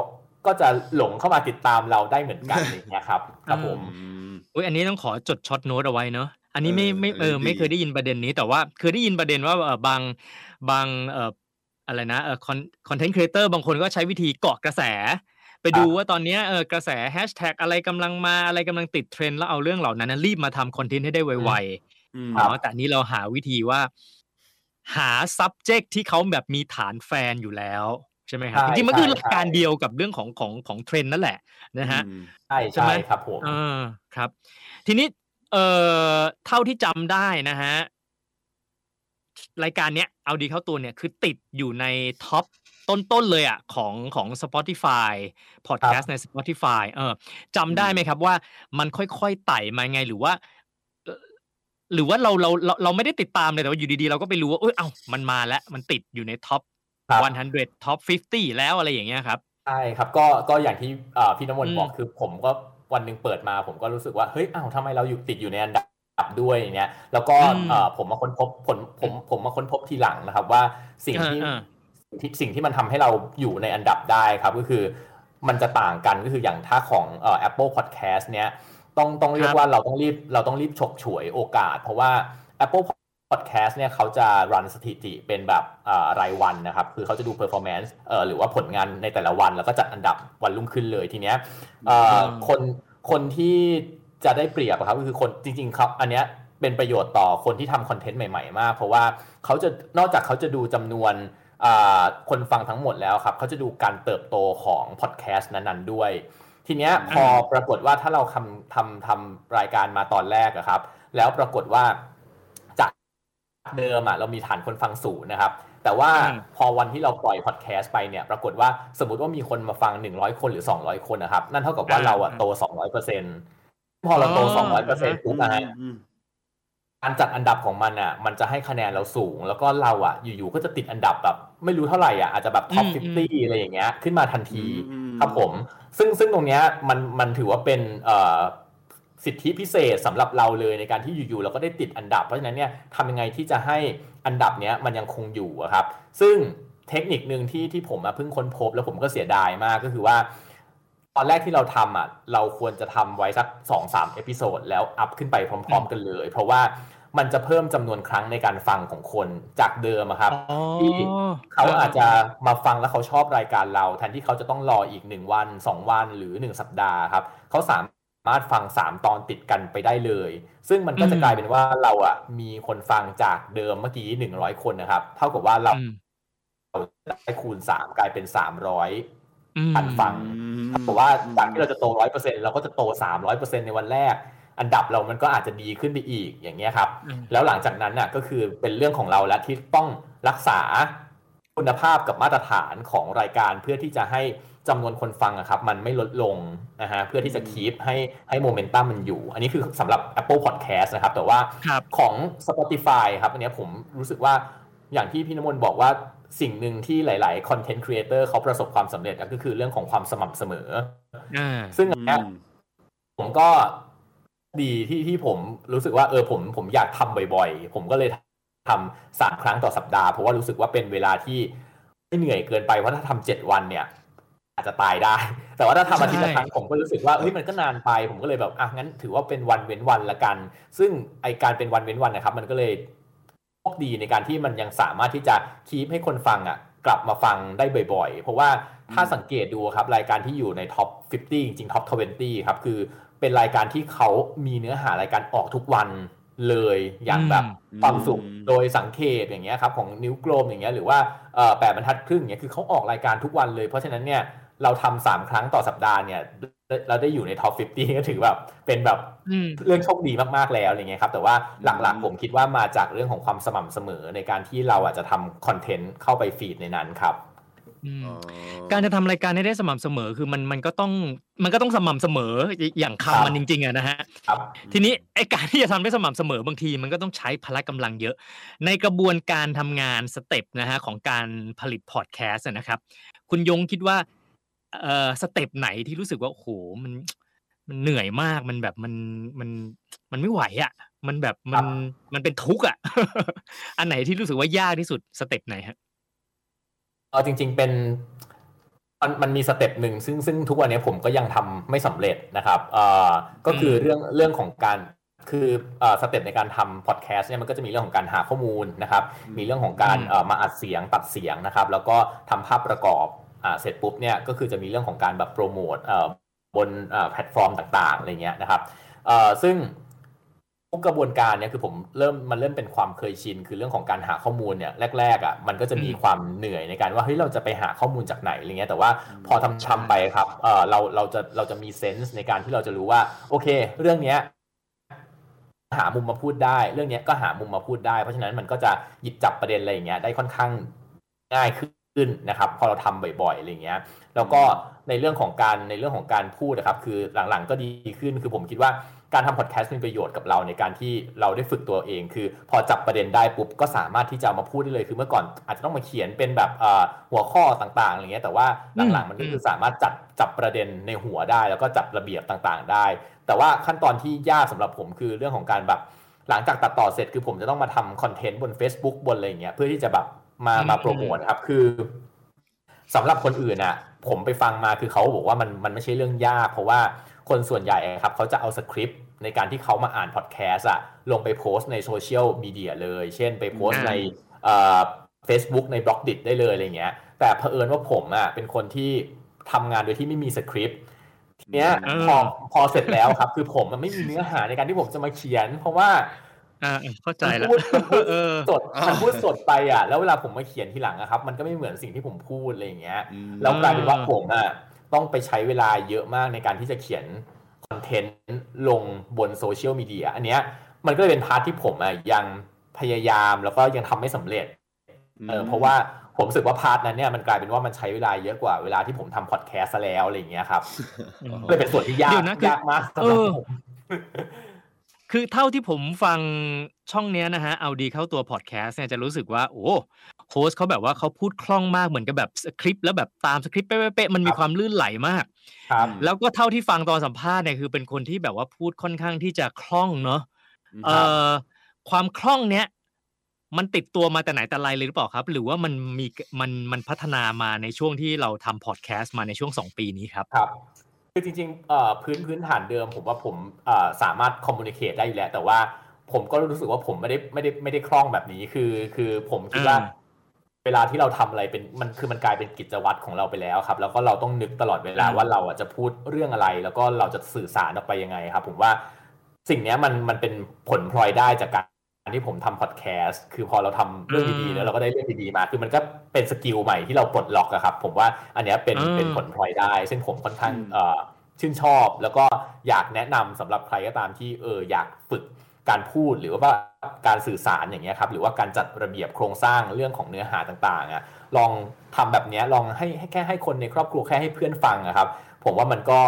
ก็จะหลงเข้ามาติดตามเราได้เหมือนกันอย่างเงี้ยครับครับผมอืมอุ้ยอันนี้ต้องขอจด short note เอาไว้เนอะอันนี้ไม่เออไม่เออเออไม่ได้เคยได้ยินประเด็นนี้ แต่ว่าเคยได้ยินประเด็นว่าเออบางบางเอ่ออะไรนะเออ con content creator บางคนก็ใช้วิธีเกาะกระแส ไปดูครับว่าตอนเนี้ยเออกระแสแฮชแท็กอะไรกำลังมาอะไรกำลังติดเทรนด์แล้วเอาเรื่องเหล่านั้นนะรีบมาทำคอนเทนต์ให้ได้ไวอืมๆอ๋อแต่อันนี้เราหาวิธีว่า หา subject ที่เขาแบบมีฐานแฟนอยู่แล้ว ใช่ไหมครับใช่จริงๆมันคือใช่หลักการใช่เดียวกับเรื่องของของของเทรนด์นั่นแหละนะฮะอืมใช่ใช่ไหใช่ครับผมเออครับ ทีนี้เอ่อเท่าที่จำได้นะฮะรายการเนี้ยเอาดีเข้าตัวเนี่ยคือติดอยู่ใน top ต้นๆเลยอะของของ Spotify พอดแคสต์ใน Spotify เออจำได้ไหมครับว่ามันค่อยๆไต่มาไงหรือว่าเอ่อหรือว่าเราเราเราเราไม่ได้ติดตามเลยแต่ว่าอยู่ดีๆ เราก็ไปรู้ว่าเอยเอ้ามันมาแล้ว มันติดอยู่ใน top ครับ 100 top 50 แล้วอะไรอย่างเงี้ยครับใช่ครับก็ก็อย่างที่เอ่อพี่น้ำมนอืต์มบอกคือผมก็วันหนึ่งเปิดมาผมก็รู้สึกว่าเฮ้ยอ้าวทำไมเราอยู่ติดอยู่ในอันดับด้วยอย่างเงี้ยแล้วก็อืมเอ่อผมมาค้นพบผมผมผมมาค้นพบทีหลังนะครับว่าสิ่งที่อ่าที่สิ่งที่มันทำให้เราอยู่ในอันดับได้ครับก็คือมันจะต่างกันก็คืออย่างถ้าของเอ่อ Apple Podcast เนี้ยต้องต้องเรียครักบว่าเราต้องรีบเราต้องรีบฉกฉวยโอกาส เพราะว่า Apple Podcast เนี่ยเขาจะรันสถิติเป็นแบบเอ่อรายวันนะครับ คือเขาจะดู performance เอ่อหรือว่าผลงานในแต่ละวัน แล้วก็จัดอันดับวันรุ่งขึ้นเลยทีเนี้ยเอ่อคนคนที่จะได้เปรียบอะครับก็คือคนจริงๆครับ อันเนี้ยเป็นประโยชน์ต่อคนที่ทำคอนเทนต์ใหม่ๆมาก เพราะว่าเขาจะนอกจากเขาจะดูจำนวนอ่าคนฟังทั้งหมดแล้วครับเขาจะดูการเติบโตของพอดแคสต์นั้นๆด้วย ทีเนี้ยพอปรากฏว่าถ้าเราทำทำทำรายการมาตอนแรกอะครับ แล้วปรากฏว่าจาก เดิมอะเรามีฐานคนฟังสูงนะครับ แต่ว่าอืมพอวันที่เราปล่อยพอดแคสต์ไปเนี่ยปรากฏว่าสมมติว่ามีคนมาฟัง 100 คนหรือ 200 คนนะครับ นั่นเท่ากับว่าเราอะโต 200เปอร์เซ็นพอเราโต 200เปอร์เซ็นต์ปุ๊บนะฮะอืมการจัดอันดับของมันอะ มันจะให้คะแนนเราสูง แล้วก็เราอะ อยู่ๆก็จะติดอันดับแบบ ไม่รู้เท่าไหร่อะอาจจะแบบท็อปอืม50อะไรอย่างเงี้ยขึ้นมาทันทีอืมครับผม ซึ่งซึ่งตรงเนี้ยมันมันถือว่าเป็นเอ่อ สิทธิพิเศษสำหรับเราเลยในการที่อยู่ๆเราก็ได้ติดอันดับ เพราะฉะนั้นเนี่ยทำยังไงที่จะให้อันดับเนี้ยมันยังคงอยู่อะครับ ซึ่งเทคนิคหนึ่งที่ที่ผมอะเพิ่งค้นพบแล้วผมก็เสียดายมากก็คือว่าตอนแรกที่เราทำอะเราควรจะทำไว้สักสองสาม episode แล้วอัพขึ้นไปพร้อม ๆ กันเลย เพราะว่ามันจะเพิ่มจำนวนครั้งในการฟังของคนจากเดิมอะครับอ๋อที่เขาอาจจะมาฟังแล้วเขาชอบรายการเราแทนที่เขาจะต้องรออีกหนึ่งวันสองวันหรือหนึ่งสัปดาห์ครับเขาสา มารถฟังสามตอนติดกันไปได้เลย ซึ่งมันก็จะอืมกลายเป็นว่าเราอะมีคนฟังจากเดิมเมื่อกี้หนึ่งร้อยคนนะครับ เท่ากับว่าเราอืมได้คูณสามกลายเป็นสามร้อยอืมอันฟังเพราะว่าจากที่เราจะโตร้อยเปอร์เซ็นเราก็จะโตสามร้อยเปอร์เซ็นในวันแรก อันดับเรามันก็อาจจะดีขึ้นไปอีกอย่างเงี้ยครับอืมแล้วหลังจากนั้นน่ะก็คือเป็นเรื่องของเราแล้วที่ต้องรักษาคุณภาพกับมาตรฐานของรายการเพื่อที่จะให้ จำนวนคนฟังอะครับมันไม่ลดลงนะฮะเพื่อที่จะคีปให้ให้โมเมนตัมมันอยู่ อันนี้คือสำหรับ Apple Podcast นะครับ แต่ว่าครับของ Spotify ครับอันเนี้ยผมรู้สึกว่าอย่างที่พี่นมนต์บอกว่าสิ่งหนึ่งที่หลายๆ Content Creator เขาประสบความสำเร็จก็คือเรื่องของความสม่ำเสมออ่าซึ่งอันเนี้ยผมก็ดีที่ที่ผมรู้สึกว่าเออผมผมอยากทำบ่อยๆ ผมก็เลยทำสามครั้งต่อสัปดาห์เพราะว่ารู้สึกว่าเป็นเวลาที่ไม่เหนื่อยเกินไปเพราะถ้าทำเจ็ดวันเนี่ย อาจจะตายได้ แต่ว่าถ้าทำอาทิตย์ละครั้งผมก็รู้สึกว่าเฮ้ยมันก็นานไป ผมก็เลยแบบอะงั้นถือว่าเป็นวันเว้นวันละกัน ซึ่งไอการเป็นวันเว้นวันนะครับ มันก็เลยโชคดีในการที่มันยังสามารถที่จะคีปให้คนฟังอะกลับมาฟังได้บ่อยๆ เพราะว่าถ้าสังเกตดูครับรายการที่อยู่ในท็อป 50 จริงๆท็อป 20 ครับ คือเป็นรายการที่เขามีเนื้อหารายการออกทุกวันเลยอย่างแบบอืมความสุขโดยสังเกตอย่างเงี้ยครับของนิ้วกลมอย่างเงี้ยหรือว่าเอ่อแปดบรรทัดครึ่งอย่างเงี้ยคือเขาออกรายการทุกวันเลย เพราะฉะนั้นเนี่ย เราทำสามครั้งต่อสัปดาห์เนี่ย เราได้อยู่ใน top 50 ก็ถือแบบเป็นแบบอืมเรื่องโชคดีมากๆแล้วอะไรเงี้ยครับ แต่ว่าหลักๆผมคิดว่ามาจากเรื่องของความสม่ำเสมอในการที่เราอาจจะทำคอนเทนต์เข้าไป feed ในนั้นครับอืมอ๋อการจะทำรายการให้ได้สม่ำเสมอคือมันมันก็ต้องมันก็ต้องสม่ำเสมออย่างครับคำมันจริงๆอะนะฮะครับทีนี้ไอการที่จะทำได้สม่ำเสมอบางที มันก็ต้องใช้พละกำลังเยอะ ในกระบวนการทำงาน step นะฮะของการผลิตพอดแคสต์อะนะครับ คุณยงคิดว่า เอ่อ step ไหนที่รู้สึกว่าโอ้โหมัน มันเหนื่อยมากมันแบบมันมันมันไม่ไหวอะ มันแบบมันมันเป็นทุกข์อะ อันไหนที่รู้สึกว่ายากที่สุด step ไหนฮะเออจริง ๆเป็นมันมันมี step หนึ่งซึ่งซึ่งทุกวันนี้ผมก็ยังทำไม่สำเร็จนะครับเอ่อก็คือมเรื่องเรื่องของการคือเอ่อ step ในการทำพอดแคสต์เนี่ยมันก็จะมีเรื่องของการหาข้อมูลนะครับ มีเรื่องของการอืมเอ่อมาอัดเสียงตัดเสียงนะครับ แล้วก็ทำภาพประกอบอ่า เสร็จปุ๊บเนี่ยก็คือจะมีเรื่องของการแบบโปรโมทเอ่อบนเอ่อแพลตฟอร์มต่างๆอะไรเงี้ยนะครับเอ่อซึ่งทุกกระบวนการเนี่ยคือผมเริ่มมันเริ่มเป็นความเคยชิน คือเรื่องของการหาข้อมูลเนี่ยแรกๆอะมันก็จะมีอืมความเหนื่อยในการว่าเฮ้ยเราจะไปหาข้อมูลจากไหนอะไรเงี้ยแต่ว่าพอทำใช่ทำไปครับเออเราเราจะเราจะมีเซนส์ในการที่เราจะรู้ว่าโอเค เรื่องเนี้ยหามุมมาพูดได้ เรื่องเนี้ยก็หามุมมาพูดได้ เพราะฉะนั้นมันก็จะหยิบจับประเด็นอะไรอย่างเงี้ยได้ค่อนข้างง่ายขึ้น นะครับ พอเราทำบ่อยๆอะไรเงี้ย แล้วก็ในเรื่องของการในเรื่องของการพูดนะครับ คือหลังๆก็ดีขึ้นคือผมคิดว่าการทำพอดแคสต์มีประโยชน์กับเราในการที่เราได้ฝึกตัวเอง คือพอจับประเด็นได้ปุ๊บก็สามารถที่จะเอามาพูดได้เลยคือเมื่อก่อนอาจจะต้องมาเขียนเป็นแบบเอ่อหัวข้อต่างๆอะไรเงี้ยแต่ว่าหลังๆมันก็คือสามารถจับจับประเด็นในหัวได้ แล้วก็จับระเบียบต่างๆ ได้ แต่ว่าขั้นตอนที่ยากสำหรับผมคือเรื่องของการแบบหลังจากตัดต่อเสร็จคือผมจะต้องมาทำคอนเทนต์บน Facebook บนอะไรอย่างเงี้ยเพื่อที่จะแบบ มาอืมมาโปรโมทครับ คือสำหรับคนอื่นอะ ผมไปฟังมาคือเขาบอกว่ามันมันไม่ใช่เรื่องยาก เพราะว่าคนส่วนใหญ่อะครับเขาจะเอาสคริปต์ในการที่เขามาอ่านพอดแคสต์อะลงไปโพสต์ในโซเชียลมีเดียเลย เช่นไปโพสต์อ่าในเอ่อ Facebook ใน Blockdit ได้เลยอะไรเงี้ย แต่เผอิญว่าผมอะเป็นคนที่ทำงานโดยที่ไม่มีสคริปต์ทีเนี้ยเออพอพอเสร็จแล้วครับ คือผมมันไม่มีเนื้อหาในการที่ผมจะมาเขียน เพราะว่า อ่าเข้าใจมันแล้วพูดมันพูดเออสดมันพูดสดไปอะ แล้วเวลาผมมาเขียนทีหลังอะครับ มันก็ไม่เหมือนสิ่งที่ผมพูดอะไรอย่างเงี้ยอืมแล้วกลายเป็นว่าผมอะต้องไปใช้เวลาเยอะมากในการที่จะเขียนคอนเทนต์ลงบนโซเชียลมีเดียอันเนี้ยมันก็เลยเป็น part ที่ผมอะยังพยายามแล้วก็ยังทำไม่สำเร็จเออเพราะว่าผมรู้สึกว่า part นั้นเนี่ยมันกลายเป็นว่ามันใช้เวลาเยอะกว่าเวลาที่ผมทำพอดแคสต์ซะแล้วอะไรอย่างเงี้ยครับอืมก็เลยเป็นส่วนที่ยากเดี๋ยวนะคือยากมากสำหรับเออผม คือเท่าที่ผมฟังช่องเนี้ยนะฮะ เอาดีเข้าตัวพอดแคสต์เนี่ยจะรู้สึกว่า โอ้โค้ชเขาแบบว่าเขาพูดคล่องมากเหมือนกับแบบสคริปต์แล้วแบบตามสคริปต์เป๊ะๆๆมันมีความลื่นไหลมาก ครับ แล้วก็เท่าที่ฟังตอนสัมภาษณ์เนี่ยคือเป็นคนที่แบบว่าพูดค่อนข้างที่จะคล่องเนาะเอ่อความคล่องเนี้ยมันติดตัวมาแต่ไหนแต่ไรเลยหรือเปล่าครับ หรือว่ามันมีมันมันพัฒนามาในช่วงที่เราทำพอดแคสต์มาในช่วงสองปีนี้ครับครับ คือจริงๆเอ่อพื้นพื้นฐานเดิม ผมว่าผมเอ่อสามารถคอมมูนิเค e ได้อยู่แล้ว แต่ว่าผมก็รู้สึกว่าผมไม่ได้ไม่ได้ไม่ได้คล่องแบบนี้คือ คือผมคิดว่าอ่าเวลาที่เราทำอะไรเป็นมันคือมันกลายเป็นกิจวัตรของเราไปแล้วครับ แล้วก็เราต้องนึกตลอดเวลาอืมว่าเราอะจะพูดเรื่องอะไร แล้วก็เราจะสื่อสารออกไปยังไงครับ ผมว่าสิ่งเนี้ยมันมันเป็นผลพลอยได้จากการ ที่ผมทำพอดแคสต์คือพอเราทำเรื่องดีๆแล้วเราก็ได้เรื่องดีๆมา คือมันก็เป็น skill ใหม่ที่เราปลดล็อกอะครับ ผมว่าอันเนี้ยเป็นอืมเป็นผลพลอยได้ ซึ่งผมค่อนข้างอืมเอ่อชื่นชอบ แล้วก็อยากแนะนำสำหรับใครก็ตามที่เอออยากฝึกการพูดหรือว่าการสื่อสารอย่างเงี้ยครับหรือว่าการจัดระเบียบโครงสร้างเรื่องของเนื้อหาต่างๆอะลองทำแบบเนี้ยลองให้ให้แค่ให้คนในครอบครัวแค่ให้เพื่อนฟังอะครับ ผมว่ามันก็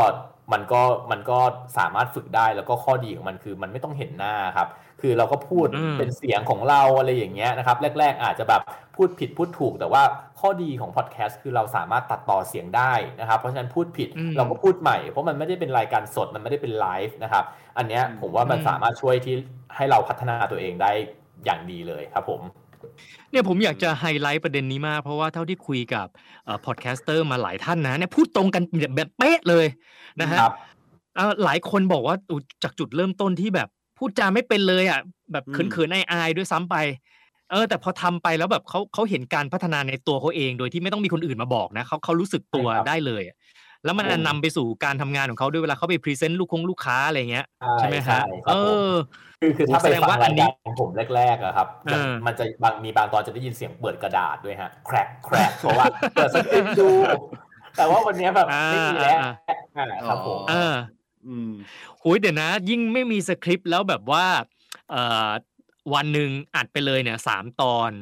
มันก็มันก็สามารถฝึกได้แล้วก็ข้อดีของมันคือมันไม่ต้องเห็นหน้าครับ คือเราก็พูดอืมเป็นเสียงของเราอะไรอย่างเงี้ยนะครับแรก ๆ อาจจะแบบพูดผิดพูดถูก แต่ว่าข้อดีของพอดแคสต์คือเราสามารถตัดต่อเสียงได้นะครับเพราะฉะนั้นพูดผิดอืมเราก็พูดใหม่เพราะมันไม่ได้เป็นรายการสดมันไม่ได้เป็นไลฟ์นะครับอันเนี้ยอืมผมว่ามันอืมสามารถช่วยที่ให้เราพัฒนาตัวเองได้อย่างดีเลยครับผมเนี่ยผมอยากจะไฮไลท์ประเด็นนี้มาก เพราะว่าเท่าที่คุยกับpodcaster มาหลายท่านนะเนี่ยพูดตรงกันแบบเป๊ะเลยนะฮะครับเอ่อหลายคนบอกว่าอุ๊ยจากจุดเริ่มต้นที่แบบ พูดจาไม่เป็นเลยอะ แบบอืมเขินๆอายๆด้วยซ้ำไป เออ แต่พอทำไปแล้วแบบเขาเขาเห็นการพัฒนาในตัวเขาเอง โดยที่ไม่ต้องมีคนอื่นมาบอกนะเขาเขารู้สึกตัวใช่ครับได้เลยอะแล้วมันผมนำไปสู่การทำงานของเขาด้วยเวลาเขาไป present ลูกคงลูกค้าอะไรเงี้ยใช่ไหมฮะครัเอบผมอคือคือถ้าโอ้ไปแสดงฟังว่าอัรานยนี้การของผมแรกๆอะครับเออมันจะบางมีบางตอนจะได้ยินเสียงเปิดกระดาษด้วยฮะแครกแครกเพราะว่าเปิดสคริปต์ดูแต่ว่าวันเนี้ยแบบอ่าไม่มีแล้วอ่าอ่าครับผมเอออืมหุยเดี๋ยวนะ ยิ่งไม่มีสคริปต์แล้วแบบว่าเอ่อวันหนึ่งอัดไปเลยเนี่ยสามตอน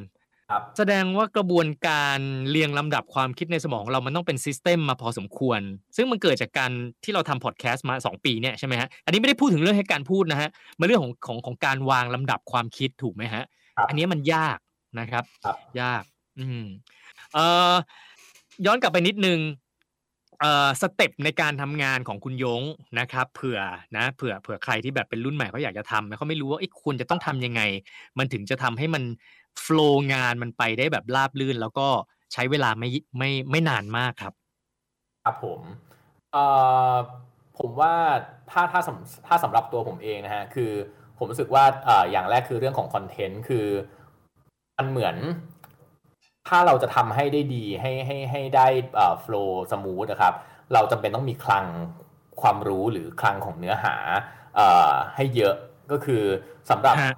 ครับ แสดงว่ากระบวนการเรียงลำดับความคิดในสมองเรามันต้องเป็น system มาพอสมควร ซึ่งมันเกิดจากการที่เราทำพอดแคสต์มา 2 ปีเนี่ยใช่ไหมฮะอันนี้ไม่ได้พูดถึงเรื่องให้การพูดนะฮะมันเรื่องของของของการวางลำดับความคิดถูกไหมฮะ ครับอันนี้มันยากนะครับ ครับ ยาก อืมเอ่อย้อนกลับไปนิดนึง เอ่อสเต็ปในการทำงานของคุณยงนะครับเผื่อนะเผื่อเผื่อใครที่แบบเป็นรุ่นใหม่เขาอยากจะทำเขาไม่รู้ว่าเอ้ควรจะต้องทำยังไง มันถึงจะทำให้มันโฟล์งานมันไปได้แบบราบลื่น แล้วก็ใช้เวลาไม่ไม่ไม่นานมากครับ ครับผมเอ่อผมว่าถ้าถ้าสำถ้าสำหรับตัวผมเองนะฮะคือผมรู้สึกว่าเอ่ออย่างแรกคือเรื่องของ content คือมันเหมือน ถ้าเราจะทำให้ได้ดีให้ให้ให้ได้เอ่อ flow smooth นะครับ เราจำเป็นต้องมีคลังความรู้หรือคลังของเนื้อหาเอ่อให้เยอะก็คือสำหรับฮะ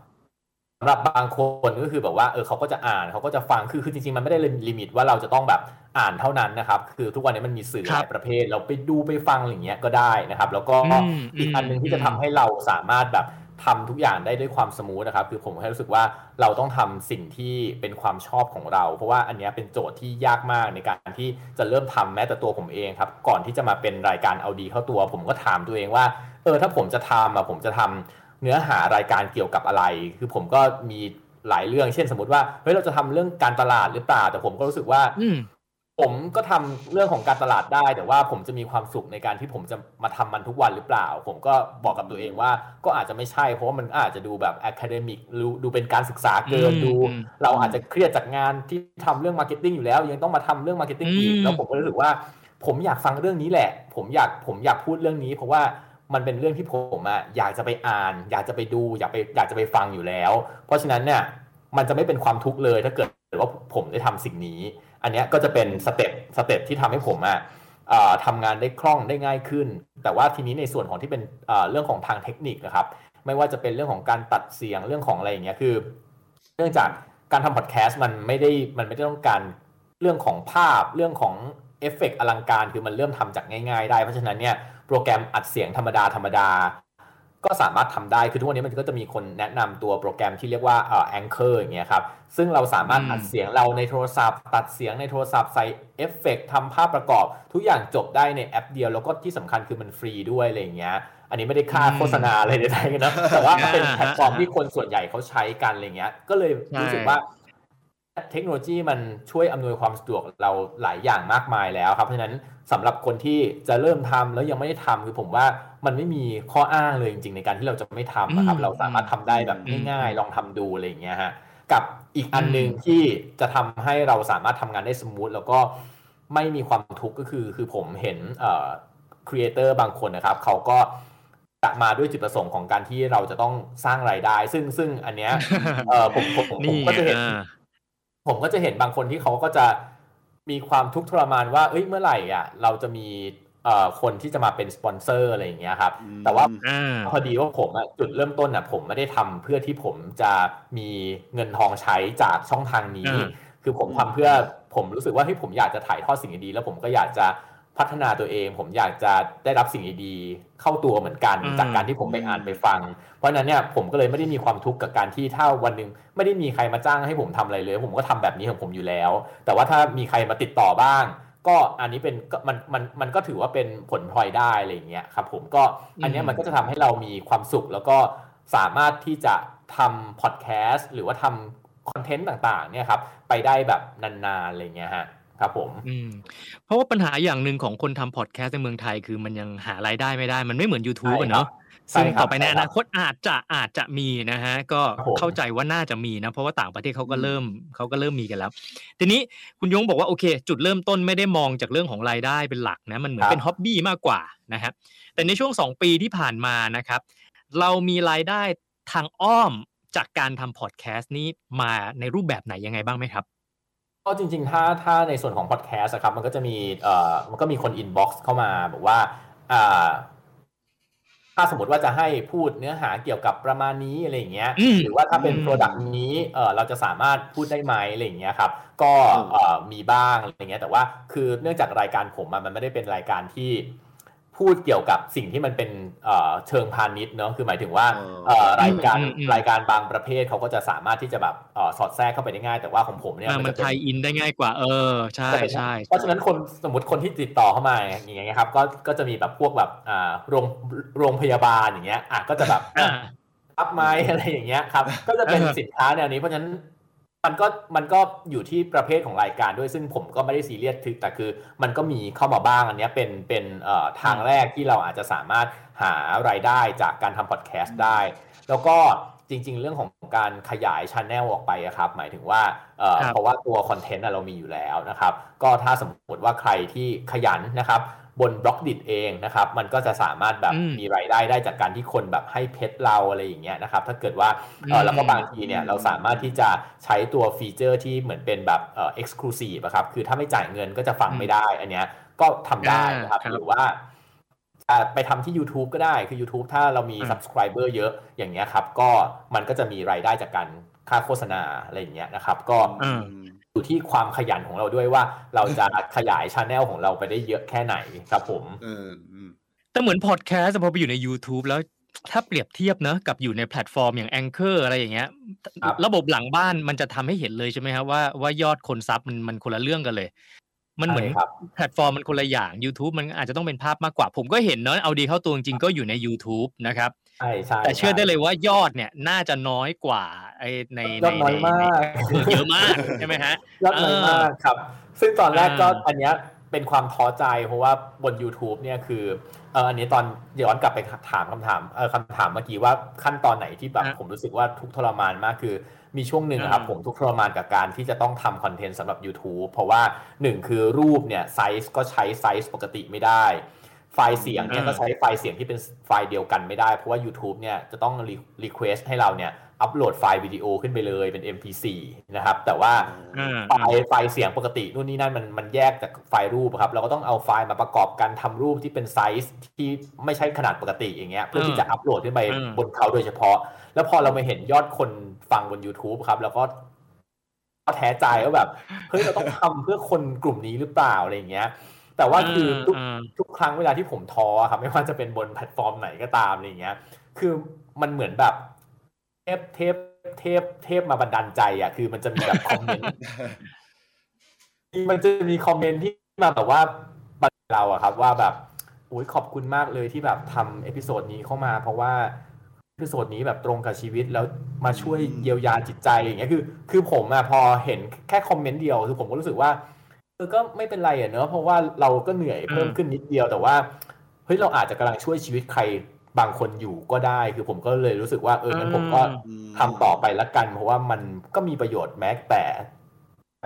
สำหรับบางคนก็คือแบบว่าเออเขาก็จะอ่านเขาก็จะฟังคือคือจริงๆมันไม่ได้ limit ว่าเราจะต้องแบบอ่านเท่านั้นนะครับ คือทุกวันนี้มันมีสื่อหครัลาบยประเภท เราไปดูไปฟังอย่างเงี้ยก็ได้นะครับ แล้วก็อืมอีกอันหนึ่งที่อืมจะทำให้เราสามารถแบบ ทำทุกอย่างได้ด้วยความสมูทนะครับ คือผมแค่รู้สึกว่าเราต้องทำสิ่งที่เป็นความชอบของเรา เพราะว่าอันนี้เป็นโจทย์ที่ยากมากในการที่จะเริ่มทำแม้แต่ตัวผมเองครับ ก่อนที่จะมาเป็นรายการเอาดีเข้าตัว ผมก็ถามตัวเองว่า เออถ้าผมจะทำอะผมจะทำเนื้อหารายการเกี่ยวกับอะไร คือผมก็มีหลายเรื่อง เช่น สมมติว่า เฮ้ย เราจะทำเรื่องการตลาดหรือเปล่า แต่ผมก็รู้สึกว่าอื ผมก็ทำเรื่องของการตลาดได้ แต่ว่าผมจะมีความสุขในการที่ผมจะมาทำมันทุกวันหรือเปล่า ผมก็บอกกับตัวเองว่าก็อาจจะไม่ใช่เพราะว่ามันอาจจะดูแบบ academic ดูเป็นการศึกษาเกินอืมดูอืมเราอาจจะเครียดจากงานที่ทำเรื่อง marketing อยู่แล้ว ยังต้องมาทำเรื่อง marketing อีกอืมแล้วผมก็รู้สึกว่า ผมอยากฟังเรื่องนี้แหละ ผมอยากผมอยากพูดเรื่องนี้ เพราะว่ามันเป็นเรื่องที่ผมอะอยากจะไปอ่าน อยากจะไปดู อยากไปอยากจะไปฟังอยู่แล้ว เพราะฉะนั้นเนี่ยมันจะไม่เป็นความทุกข์เลยถ้าเกิดว่าผมได้ทำสิ่งนี้ อันเนี้ยก็จะเป็น step step ที่ทำให้ผมอะเอ่อทำงานได้คล่องได้ง่ายขึ้น แต่ว่าทีนี้ในส่วนของที่เป็นเรื่องของทางเทคนิคนะครับ ไม่ว่าจะเป็นเรื่องของการตัดเสียงเรื่องของอะไรอย่างเงี้ยคือ เนื่องจากการทำพอดแคสต์มันไม่ได้มันไม่ได้ต้องการเรื่องของภาพเรื่องของเอฟเฟกต์อลังการคือมันเริ่มทำจากง่ายๆได้ เพราะฉะนั้นเนี่ยโปรแกรมอัดเสียงธรรมดาธรรมดา ก็สามารถทำได้คือทุกวันนี้มันก็จะมีคนแนะนำตัวโปรแกรมที่เรียกว่าเอ่อ Anchor อย่างเงี้ยครับซึ่งเราสามารถอืมอัดเสียงเราในโทรศัพท์ตัดเสียงในโทรศัพท์ใส่เอฟเฟกต์ทำภาพประกอบ ทุกอย่างจบได้ในแอปเดียว แล้วก็ที่สำคัญคือมันฟรีด้วยอะไรอย่างเงี้ยอันนี้ไม่ได้ค่าอืมโฆษณาอะไรใดๆกันนะแต่ว่าเป็นอ่าแพลตฟอร์มที่คนส่วนใหญ่เขาใช้กันอะไรเงี้ยก็เลยรู้สึกว่าเทคโนโลยีมันช่วยอำนวยความสะดวกเราหลายอย่างมากมายแล้วครับเพราะฉะนั้นสำหรับคนที่จะเริ่มทำแล้วยังไม่ได้ทำคือผมว่า มันไม่มีข้ออ้างเลยจริงๆในการที่เราจะไม่ทำนะครับอืมเราสามารถทำได้แบบอืมง่ายๆ ลองทำดูอะไรอย่างเงี้ยฮะกับอีกอันหนึ่งที่จะทำให้เราสามารถทำงานได้ smooth แล้วก็ไม่มีความทุกข์ก็คือ คือผมเห็นเอ่อ creator บางคนนะครับ เขาก็จะมาด้วยจุดประสงค์ของการที่เราจะต้องสร้างรายได้ ซึ่งซึ่งอันเนี้ยเออผมผมผมผมก็จะเห็นอ่าผมก็จะเห็นบางคนที่เขาก็จะมีความทุกข์ทรมานว่า เอ้ยเมื่อไหร่อะ เราจะมีเอ่อ คนที่จะมาเป็นสปอนเซอร์อะไรอย่างเงี้ยครับอืมแต่ว่าอ่าพอดีว่าผมอะจุดเริ่มต้นอะผมไม่ได้ทำเพื่อที่ผมจะมีเงินทองใช้จากช่องทางนี้อ่าคือผมทำเพื่อผมรู้สึกว่าให้ยผมอยากจะถ่ายทอดสิ่งดีๆแล้วผมก็อยากจะพัฒนาตัวเอง ผมอยากจะได้รับสิ่งดีๆเข้าตัวเหมือนกันอืมจากการที่ผมไปอ่านไปฟัง เพราะฉะนั้นเนี่ยผมก็เลยไม่ได้มีความทุกข์กับการที่ถ้าวันหนึ่งไม่ได้มีใครมาจ้างให้ผมทำอะไรเลย ผมก็ทำแบบนี้ของผมอยู่แล้ว แต่ว่าถ้ามีใครมาติดต่อบ้าง ก็อันนี้เป็นก็มันมันมันก็ถือว่าเป็นผลพลอยได้อะไรอย่างเงี้ยครับผมก็อันเนี้ยมันก็จะทำให้เรามีความสุข แล้วก็สามารถที่จะทำพอดแคสต์หรือว่าทำคอนเทนต์ต่างๆ เนี่ยครับ ไปได้แบบนานๆอะไรเงี้ยฮะครับผมอืมเพราะว่าปัญหาอย่างหนึ่งของคนทำพอดแคสต์ในเมืองไทย คือมันยังหารายได้ไม่ได้มันไม่เหมือน YouTube ใช่อะเนาะใช่ ซึ่งครับต่อไปในใช่อครับนาคตอาจจะอาจจะมีนะฮะก็ครับผมเข้าใจว่าน่าจะมีนะเพราะว่าต่างประเทศเขาก็อืมเริ่มเขาก็เริ่มมีกันแล้ว ทีนี้คุณยงบอกว่าโอเค จุดเริ่มต้นไม่ได้มองจากเรื่องของรายได้เป็นหลักนะมันเหมือนเป็นฮ็อบบี้มากกว่านะฮะแต่ในช่วงสองปีที่ผ่านมานะครับ เรามีรายได้ทางอ้อมจากการทำพอดแคสต์นี้มาในรูปแบบไหนยังไงบ้างไหมครับก็จริงๆ ถ้าถ้าในส่วนของพอดแคสต์ครับมันก็จะมีเอ่อมันก็มีคน inbox เข้ามาบอกว่าอ่า ถ้าสมมติว่าจะให้พูดเนื้อหาเกี่ยวกับประมาณนี้อะไรอย่างเงี้ยอืมหรือว่าถ้าเป็นอืม product นี้เออเราจะสามารถพูดได้ไหมอะไรอย่างเงี้ยครับก็อืมเอ่อมีบ้างอะไรเงี้ยแต่ว่าคือเนื่องจากรายการผมอะมันไม่ได้เป็นรายการที่ พูดเกี่ยวกับสิ่งที่มันเป็นเอ่อเชิงพาณิชย์เนาะคือหมายถึงว่าอ๋อเอ่อรายการอืมอืมรายการบางประเภทเขาก็จะสามารถที่จะแบบเอ่อสอดแทรกเข้าไปได้ง่าย แต่ว่าของผมเนี่ยอ่ามันมันจะไทเป็นยอินได้ง่ายกว่า เออใช่จะเป็นใช่เพราะฉะนั้นคนสมมติคนที่ติดต่อเข้ามาอย่างเงี้ยครับก็ก็จะมีแบบพวกแบบอ่าโรงโรงพยาบาลอย่างเงี้ยอะก็จะแบบอ่ารับไหมอะไรอย่างเงี้ยครับ ก็จะเป็นเออสินค้าแนวนี้เพราะฉะนั้น มันก็มันก็อยู่ที่ประเภทของรายการด้วยซึ่งผมก็ไม่ได้ซีเรียสคือแต่คือมันก็มีเข้ามาบ้างอันเนี้ยเป็นเป็นเอ่อทางแรกที่เราอาจจะสามารถหารายได้จากการทำพอดแคสต์ได้ แล้วก็จริง ๆ เรื่องของการขยายช n แนลออกไปอะครับ หมายถึงว่าเอ่อครับเพราะว่าตัว content เรามีอยู่แล้วนะครับ ก็ถ้าสมมติว่าใครที่ขยันนะครับ บน Blockdit เองนะครับ มันก็จะสามารถแบบอืมมีรายได้ได้จากการที่คนแบบให้เพชรเราอะไรอย่างเงี้ยนะครับ ถ้าเกิดว่าเอออืมแล้วก็บางทีเนี่ยเราสามารถที่จะใช้ตัวฟีเจอร์ที่เหมือนเป็นแบบเอ่อ exclusive อะครับ คือถ้าไม่จ่ายเงินก็จะฟังไม่ได้ อันเนี้ยก็ทำได้นะครับอ่าครับหรือว่าอ่าไปทำที่ YouTube ก็ได้คือ YouTube ถ้าเรามีอ่า subscriber เยอะอย่างเงี้ยครับ ก็มันก็จะมีรายได้จากการ ค่าโฆษณาอะไรอย่างเงี้ยนะครับ ก็อ่าอยู่ที่ความขยันของเราด้วยว่า เราจะขยายช anel ของเราไปได้เยอะแค่ไหนครับผมเอออืมแต่เหมือนพอดแคสต์พอไปอยู่ใน YouTube แล้วถ้าเปรียบเทียบเนอะกับอยู่ในแพลตฟอร์มอย่าง Anchor อะไรอย่างเงี้ยครับระบบหลังบ้านมันจะทำให้เห็นเลยใช่ไหมครับว่าว่ายอดคน sub มันมันคนละเรื่องกันเลย มันเหมือนใช่ครับแพลตฟอร์มมันคนละอย่าง YouTube มันอาจจะต้องเป็นภาพมากกว่า ผมก็เห็นเนอะเอาดีเข้าตัวจริงๆก็อยู่ใน YouTube นะครับ ใช่ใช่แต่เชื่อได้ใช่เลยว่ายอดเนี่ยน่าจะน้อยกว่าไอ้ในยอดน้อยมากในเออเยอะมากใช่ไหมฮะยอดน้อยมากครับ ซึ่งตอนแรกก็อ่าอันเนี้ยเป็นความท้อใจเพราะว่าบน YouTube เนี่ยคือเอออันนี้ตอนย้อนกลับไปถามคำถามเออคำถามเมื่อกี้ว่าขั้นตอนไหนที่แบบอะผมรู้สึกว่าทุกข์ทรมานมากคือมีช่วงหนึ่งอะครับอ่าผมทุกข์ทรมานกับการที่จะต้องทำ content สำหรับ YouTube เพราะว่าหนึ่งคือรูปเนี่ยไซส์ก็ใช้ไซส์ปกติไม่ได้ ไฟล์เสียงเนี่ยอ่าก็ใช้ไฟล์เสียงที่เป็นไฟล์เดียวกันไม่ได้ เพราะว่า YouTube เนี่ยจะต้อง request ให้เราเนี่ยอัปโหลดไฟล์วิดีโอขึ้นไปเลยเป็น MP4 นะครับ แต่ว่าอ่าไฟล์ไฟล์เสียงปกตินู่นนี่นั่นมันมันแยกจากไฟล์รูปครับ เราก็ต้องเอาไฟล์มาประกอบกันทำรูปที่เป็นไซส์ที่ไม่ใช่ขนาดปกติอย่างเงี้ยเพื่อที่จะอัปโหลดขึ้นไปอืมบนเขาโดยเฉพาะ แล้วพอเรามาเห็นยอดคนฟังบน YouTube ครับ แล้วก็ก็ท้อใจว่าแบบเฮ้ยเราต้องทำเพื่อคนกลุ่มนี้หรือเปล่าอะไรอย่างเงี้ย แต่ว่าคือทุกอ่าทุกครั้งเวลาที่ผมท้อครับไม่ว่าจะเป็นบนแพลตฟอร์มไหนก็ตามอะไรอย่างเงี้ย คือมันเหมือนแบบเทพเทพเทพเทพมาบันดาลใจอะคือมันจะมีแบบคอมเมนต์มันจะมีคอมเมนต์ที่มาแบบว่าบันเราอะครับ ว่าแบบโอ้ยขอบคุณมากเลยที่แบบทำ episode นี้เข้ามา เพราะว่า episode นี้แบบตรงกับชีวิตแล้วมาช่วยเยียวยาจิตใจอย่างเงี้ยคือ คือผมอะพอเห็นแค่คอมเมนต์เดียวคือผมก็รู้สึกว่า เออก็ไม่เป็นไรอะเนอะเพราะว่าเราก็เหนื่อยเพิ่มขึ้นนิดเดียวแต่ว่าเฮ้ยเราอาจจะกำลังช่วยชีวิตใครบางคนอยู่ก็ได้ คือผมก็เลยรู้สึกว่าเอองั้นผมก็อืมทำต่อไปละกัน เพราะว่ามันก็มีประโยชน์แม้แต่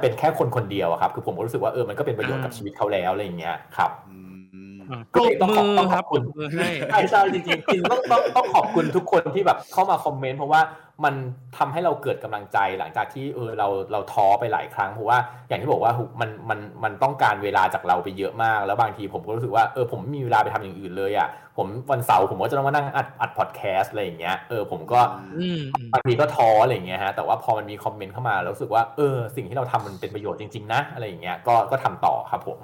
เป็นแค่คนคนเดียวอะครับ คือผมก็รู้สึกว่าเออมันก็เป็นประโยชน์กับอ่าชีวิตเขาแล้วอะไรอย่างเงี้ยครับอืมอ่า ปก็รเลบยต้องมืขอบอต้องคขรัอบบปคุรณบมือให้ใช่ใช่จริงๆจริงๆต้องต้องต้องขอบคุณทุกคนที่แบบเข้ามาคอมเมนต์เพราะว่ามันทำให้เราเกิดกำลังใจหลังจากที่เออเราเราท้อไปหลายครั้งเพราะว่าอย่างที่บอกว่าหุมันมันมันต้องการเวลาจากเราไปเยอะมาก แล้วบางทีผมก็รู้สึกว่าเออผมไม่มีเวลาไปทำอย่างอื่นเลยอะผมวันเสาร์ผมก็จะต้องมานั่งอัดอัดพอดแคสต์อะไรอย่างเงี้ยเออผมก็อืมบางทีก็ท้ออะไรอย่างเงี้ยฮะแต่ว่าพอมันมีคอมเมนต์เข้ามาแล้วรู้สึกว่าเออสิ่งที่เราทำมันเป็นประโยชน์จริงๆนะอะไรอย่างเงี้ยก็ก็ทำต่อครับผม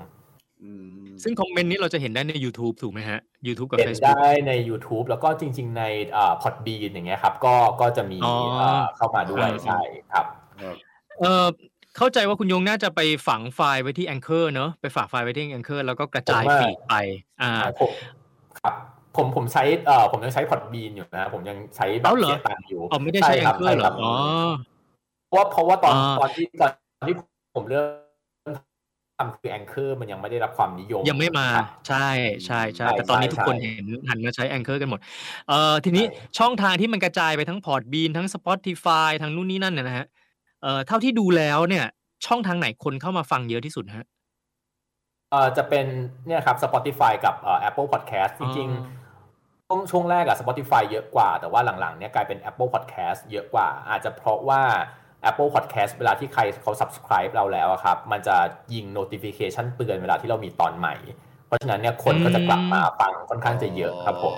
อืม ซึ่งคอมเมนต์นี้เราจะเห็นได้ใน YouTube ถูกไหมฮะ YouTube กับเห็น Facebook ได้ใน YouTube แล้วก็จริง ๆ ในอ่า Pod bean อย่างเงี้ยครับ ก็ก็จะมีอ๋ออ่าเข้ามาด้วยอ่าใช่ครับครับเอ่อเข้าใจว่าคุณยงน่าจะไปฝังไฟล์ไว้ที่ Anchor เนอะไปฝากไฟล์ไว้ที่ Anchor แล้วก็กระจายผมว่า feed ไป อ่าผมครับผมผมใช้เอ่อผมยังใช้พอดบีนอยู่นะผมยังใช้แบบเอาเหรอเสียตังค์อยู่อ๋อไม่ได้ใช้ครับ Anchor ใช่เหรคอบอ๋อเพราะว่าเพราะว่าตอนอ่าตอนที่ตอนที่ผมเริ่ม ทำคือแองเกอร์มันยังไม่ได้รับความนิยม ยังไม่มาครับใช่ใช่ใช่ใช่แต่ตอนนี้ใช่ทุกคนใช่เห็นหันมาใช้ Anchor กันหมดเอ่อทีนี้ใช่ช่องทางที่มันกระจายไปทั้ง Podbean ทั้ง Spotify ทั้งนู่นนี่นั่นเนี่ยนะฮะเอ่อเท่าที่ดูแล้วเนี่ย ช่องทางไหนคนเข้ามาฟังเยอะที่สุดฮะเอ่อจะเป็นเนี่ยครับ Spotify กับเอ่อ Apple Podcast จริงอ๋อๆช่วงช่วงแรกอะ Spotify เยอะกว่า แต่ว่าหลังๆเนี่ยกลายเป็น Apple Podcast เยอะกว่า อาจจะเพราะว่า Apple Podcast เวลาที่ใครเขา subscribe เราแล้วครับ มันจะยิง notification เตือนเวลาที่เรามีตอนใหม่ เพราะฉะนั้นเนี่ยคนก็จะกลับมาฟังค่อนข้างจะเยอะครับผม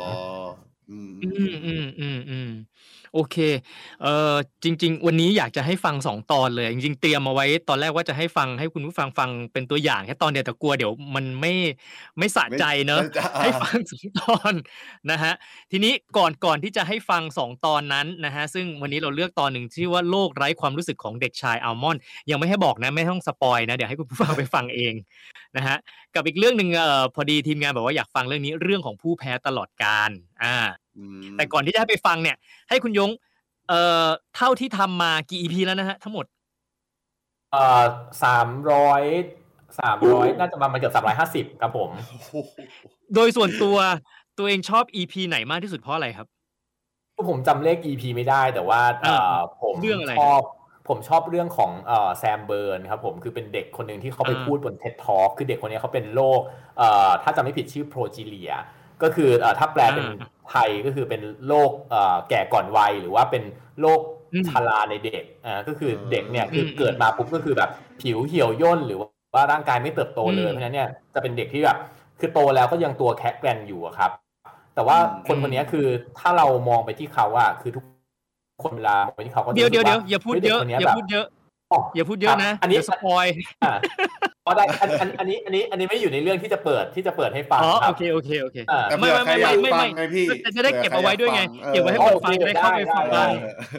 อ๋ออืมอืมอืมอืมอืมโอเค เอ่อจริง ๆ วันนี้อยากจะให้ฟังสองตอนเลย จริง ๆ เตรียมเอาไว้ตอนแรกว่าจะให้ฟังให้คุณผู้ฟังฟังเป็นตัวอย่างแค่ตอนเดียวแต่กลัวเดี๋ยวมันไม่ไม่สะใจเนอะไม่จะให้ฟังสองตอนนะฮะทีนี้ก่อนก่อนที่จะให้ฟังสองตอนนั้นนะฮะซึ่งวันนี้เราเลือกตอนหนึ่งชื่อว่าโลกไร้ความรู้สึกของเด็กชายอัลมอนด์ยังไม่ให้บอกนะไม่ต้องสปอยนะเดี๋ยวให้คุณผู้ฟังไปฟังเองนะฮะ กับอีกเรื่องหนึ่งเอ่อพอดีทีมงานบอกว่าอยากฟังเรื่องนี้เรื่องของผู้แพ้ตลอดการอ่าอืม แต่ก่อนที่จะให้ไปฟังเนี่ย ให้คุณยง เอ่อเท่าที่ทำมากี่ EP แล้วนะฮะทั้งหมด เอ่อสามร้อยสามร้อยน่าจะประมาณเกือบสามร้อยห้าสิบครับผมโอ้โหโดยส่วนตัวตัวเองชอบ EP ไหนมากที่สุดเพราะอะไรครับผมจำเลข EP ไม่ได้แต่ว่าเอ่อผมเรื่องอะไรชอบผมชอบเรื่องของเอ่อ Sam Berns ครับผมคือเป็นเด็กคนหนึ่งที่เขาไปอ่าพูดบน TED Talk คือเด็กคนนี้เขาเป็นโรคเอ่อถ้าจำไม่ผิดชื่อ Progeria ก็คือเอ่อถ้าแปลเป็นไทยก็คือเป็นโรคเอ่อแก่ก่อนวัยหรือว่าเป็นโรคอืมชราในเด็กอ่าก็คือเด็กเนี่ยคืออมเกิดมาปุ๊บก็คือแบบผิวเหี่ยวย่นหรือว่าร่างกายไม่เติบโตเลยอืมเพราะฉะนั้นเนี่ยจะเป็นเด็กที่แบบคือโตแล้วก็ยังตัวแคะแกรนอยู่อะครับ แต่ว่าคนคนนี้คือถ้าเรามองไปที่เขาอะคือทุกคนเวลามองไปที่เขาก็จะเดี๋ยวเดี๋ยวรู้เดี๋ยวสึกอย่าพูดฮ้เยอะด็กคนนี้อย่าแบบพูดเยอะอ๋ออย่าพูดเยอะนะอันนี้เดี๋ยวสปอย อะอ๋อได้อันอันอันนี้อันนี้อันนี้ไม่อยู่ในเรื่องที่จะเปิดที่จะเปิดให้ฟังอ๋อครัโอบเคโอเคโอเคอ่าแต่เผื่อใครอยากไม่ไม่ฟังไม่ไงพี่จะจะได้เก็บเอาไว้ด้วยไงผื่อใครเก็บไว้ให้อคนยากฟังจะได้เข้าไปฟังเอบ้าง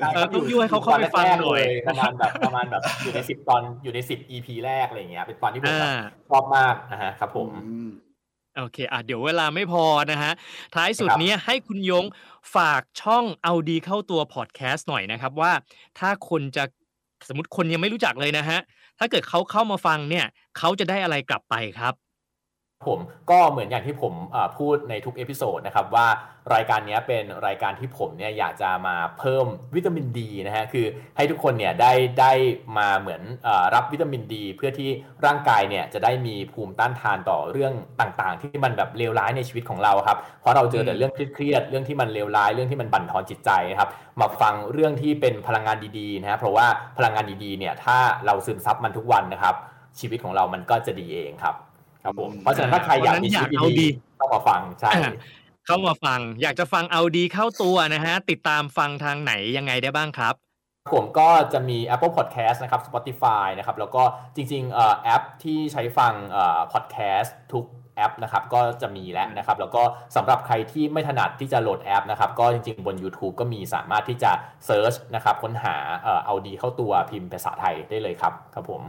อเออต้องยั่วให้เขาเข้าไปฟังหน่อยประมาณแบบประมาณแบบอยู่ในสิบตอนอยู่ในสิบ EP แรกอะไรอย่างเงี้ยเป็นตอนที่ผมอ่าแบบชอบมากนะฮะครับผมอืมโอเคอะเดี๋ยวเวลาไม่พอนะฮะ ท้ายสุดครับเนี้ยให้คุณยงฝากช่องเอาดีเข้าตัวพอดแคสต์หน่อยนะครับว่าถ้าคนจะ สมมติคนยังไม่รู้จักเลยนะฮะ ถ้าเกิดเขาเข้ามาฟังเนี่ยเขาจะได้อะไรกลับไปครับ ผมก็เหมือนอย่างที่ผมพูดในทุก episode นะครับว่ารายการนี้เป็นรายการที่ผมเนี่ยอยากจะมาเพิ่มวิตามินดีนะฮะคือให้ทุกคนเนี่ยได้ได้มาเหมือนอรับวิตามินดี เพื่อที่ร่างกายเนี่ยจะได้มีภูมิต้านทานต่อเรื่องต่างๆ ที่มันแบบเลวร้ายในชีวิตของเราครับเพราะเราเจอแต่เรื่องเครียดเรื่องที่มันเลวร้ายเรื่องที่มันบั่นทอนจิตใจนะครับมาฟังเรื่องที่เป็นพลังงานดีๆนะเพราะว่าพลังงานดีๆเนี่ยถ้าเราซึมซับมันทุกวันนะครับชีวิตของเรามันก็จะดีเองครับ ครับผมเพราะฉะนั้นถ้าใครอยากมีชีวิตดีต้องมาฟังใช่เข้ามาฟัง อยากจะฟังเอาดีเข้าตัวนะฮะ ติดตามฟังทางไหนยังไงได้บ้างครับผมก็จะมี Apple Podcast นะครับ Spotify นะครับ แล้วก็จริงๆแอปที่ใช้ฟัง podcast ทุกแอปนะครับก็จะมีแล้วนะครับ แล้วก็สำหรับใครที่ไม่ถนัดที่จะโหลดแอปนะครับ ก็จริงๆ บน YouTube ก็มีสามารถที่จะsearch นะครับ ค้นหาเอาดีเข้าตัวพิมพ์ภาษาไทยได้เลยครับ ครับผม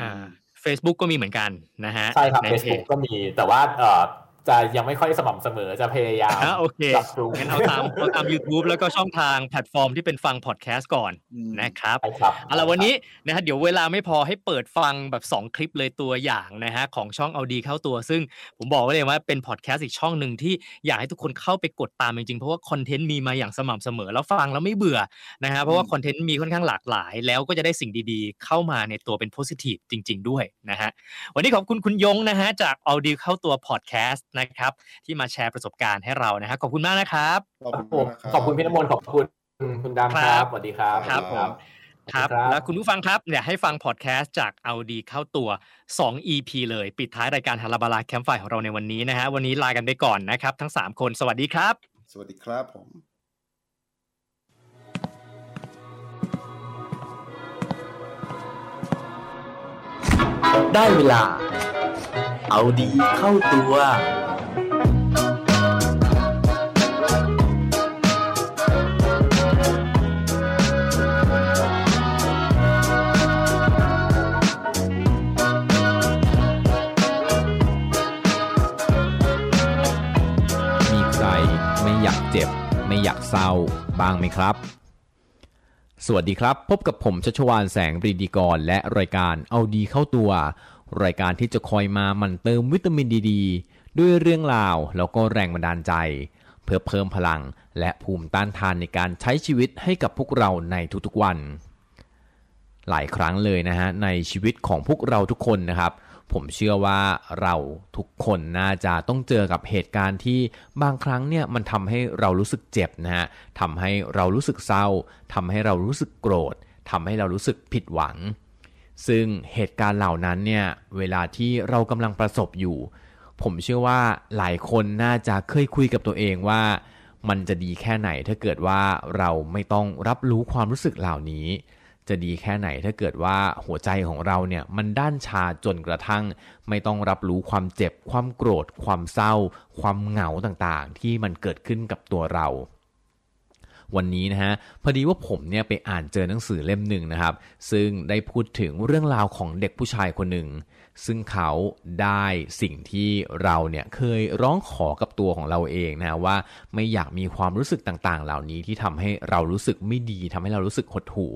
อ่า Facebook ก็มีเหมือนกันนะฮะใช่ครับ Facebook ก็มีแต่ว่าเอ่อ จะยังไม่ค่อยสม่ำเสมอจะพยายามโอเคงั้นเอาตามเอาตาม YouTube แล้วก็ช่องทางแพลตฟอร์มที่เป็นฟังพอดแคสต์ก่อนนะครับเอาละวันนี้นะฮะเดี๋ยวเวลาไม่พอให้เปิดฟังแบบ 2 คลิปเลยตัวอย่างนะฮะของช่องเอาดีเข้าตัว ซึ่งผมบอกไว้เลยว่าเป็นพอดแคสต์อีกช่องหนึ่งที่อยากให้ทุกคนเข้าไปกดตามจริงๆ เพราะว่าคอนเทนต์มีมาอย่างสม่ำเสมอแล้วฟังแล้วไม่เบื่อนะฮะเพราะว่าคอนเทนต์มีค่อนข้างหลากหลาย แล้วก็จะได้สิ่งดีๆ เข้ามาในตัวเป็นโพสิทีฟจริง ๆ ด้วยนะฮะวันนี้ขอบคุณคุณยงนะฮะจากเอาดีเข้าตัวพอดแคสต์นะครับที่ที่มาแชร์ประสบการณ์ให้เรานะฮะขอบคุณมากนะครับขอบคุณขอบคุณพี่น้ำมนต์ขอบคุณคุณดำครับสวัสดีครับครับผมครับแล้วคุณผู้ฟังครับเนี่ยให้ฟังพอดแคสต์จากเอาดีเข้าตัว 2 EP เลย ปิดท้ายรายการฮาราบาลาแคมป์ไฟของเราในวันนี้นะฮะวันนี้ลากันไปก่อนนะครับ ทั้ง 3 คนสวัสดีครับ สวัสดีครับผมได้เวลา เอาดีเข้าตัวไม่อยากเจ็บ ไม่อยากเศร้าบ้างไหมครับ สวัสดีครับ พบกับผมชัชวานแสงปรีดีกรและรายการเอาดีเข้าตัว รายการที่จะคอยมามันเติมวิตามินดีดด้วยเรื่องราวแล้วก็แรงบันดาลใจ เพื่อเพิ่มพลังและภูมิต้านทานในการใช้ชีวิตให้กับพวกเราในทุกๆวัน หลายครั้งเลยนะฮะในชีวิตของพวกเราทุกคนนะครับ ผมเชื่อว่าเราทุกคนน่าจะต้องเจอกับเหตุการณ์ที่บางครั้งเนี่ยมันทำให้เรารู้สึกเจ็บนะฮะทำให้เรารู้สึกเศร้าทำให้เรารู้สึกโกรธทำให้เรารู้สึกผิดหวัง ซึ่งเหตุการณ์เหล่านั้นเนี่ยเวลาที่เรากำลังประสบอยู่ ผมเชื่อว่าหลายคนน่าจะเคยคุยกับตัวเองว่า มันจะดีแค่ไหนถ้าเกิดว่าเราไม่ต้องรับรู้ความรู้สึกเหล่านี้ จะดีแค่ไหนถ้าเกิดว่าหัวใจของเราเนี่ยมันด้านชาจนกระทั่ง ไม่ต้องรับรู้ความเจ็บ ความโกรธ ความเศร้า ความเหงาต่างๆ ที่มันเกิดขึ้นกับตัวเรา วันนี้นะฮะพอดีว่าผมเนี่ยไปอ่านเจอหนังสือเล่มหนึ่งนะครับ ซึ่งได้พูดถึงเรื่องราวของเด็กผู้ชายคนหนึ่ง ซึ่งเขาได้สิ่งที่เราเนี่ยเคยร้องขอกับตัวของเราเองนะว่าไม่อยากมีความรู้สึกต่างๆ เหล่านี้ที่ทำให้เรารู้สึกไม่ดีทำให้เรารู้สึกหดหู่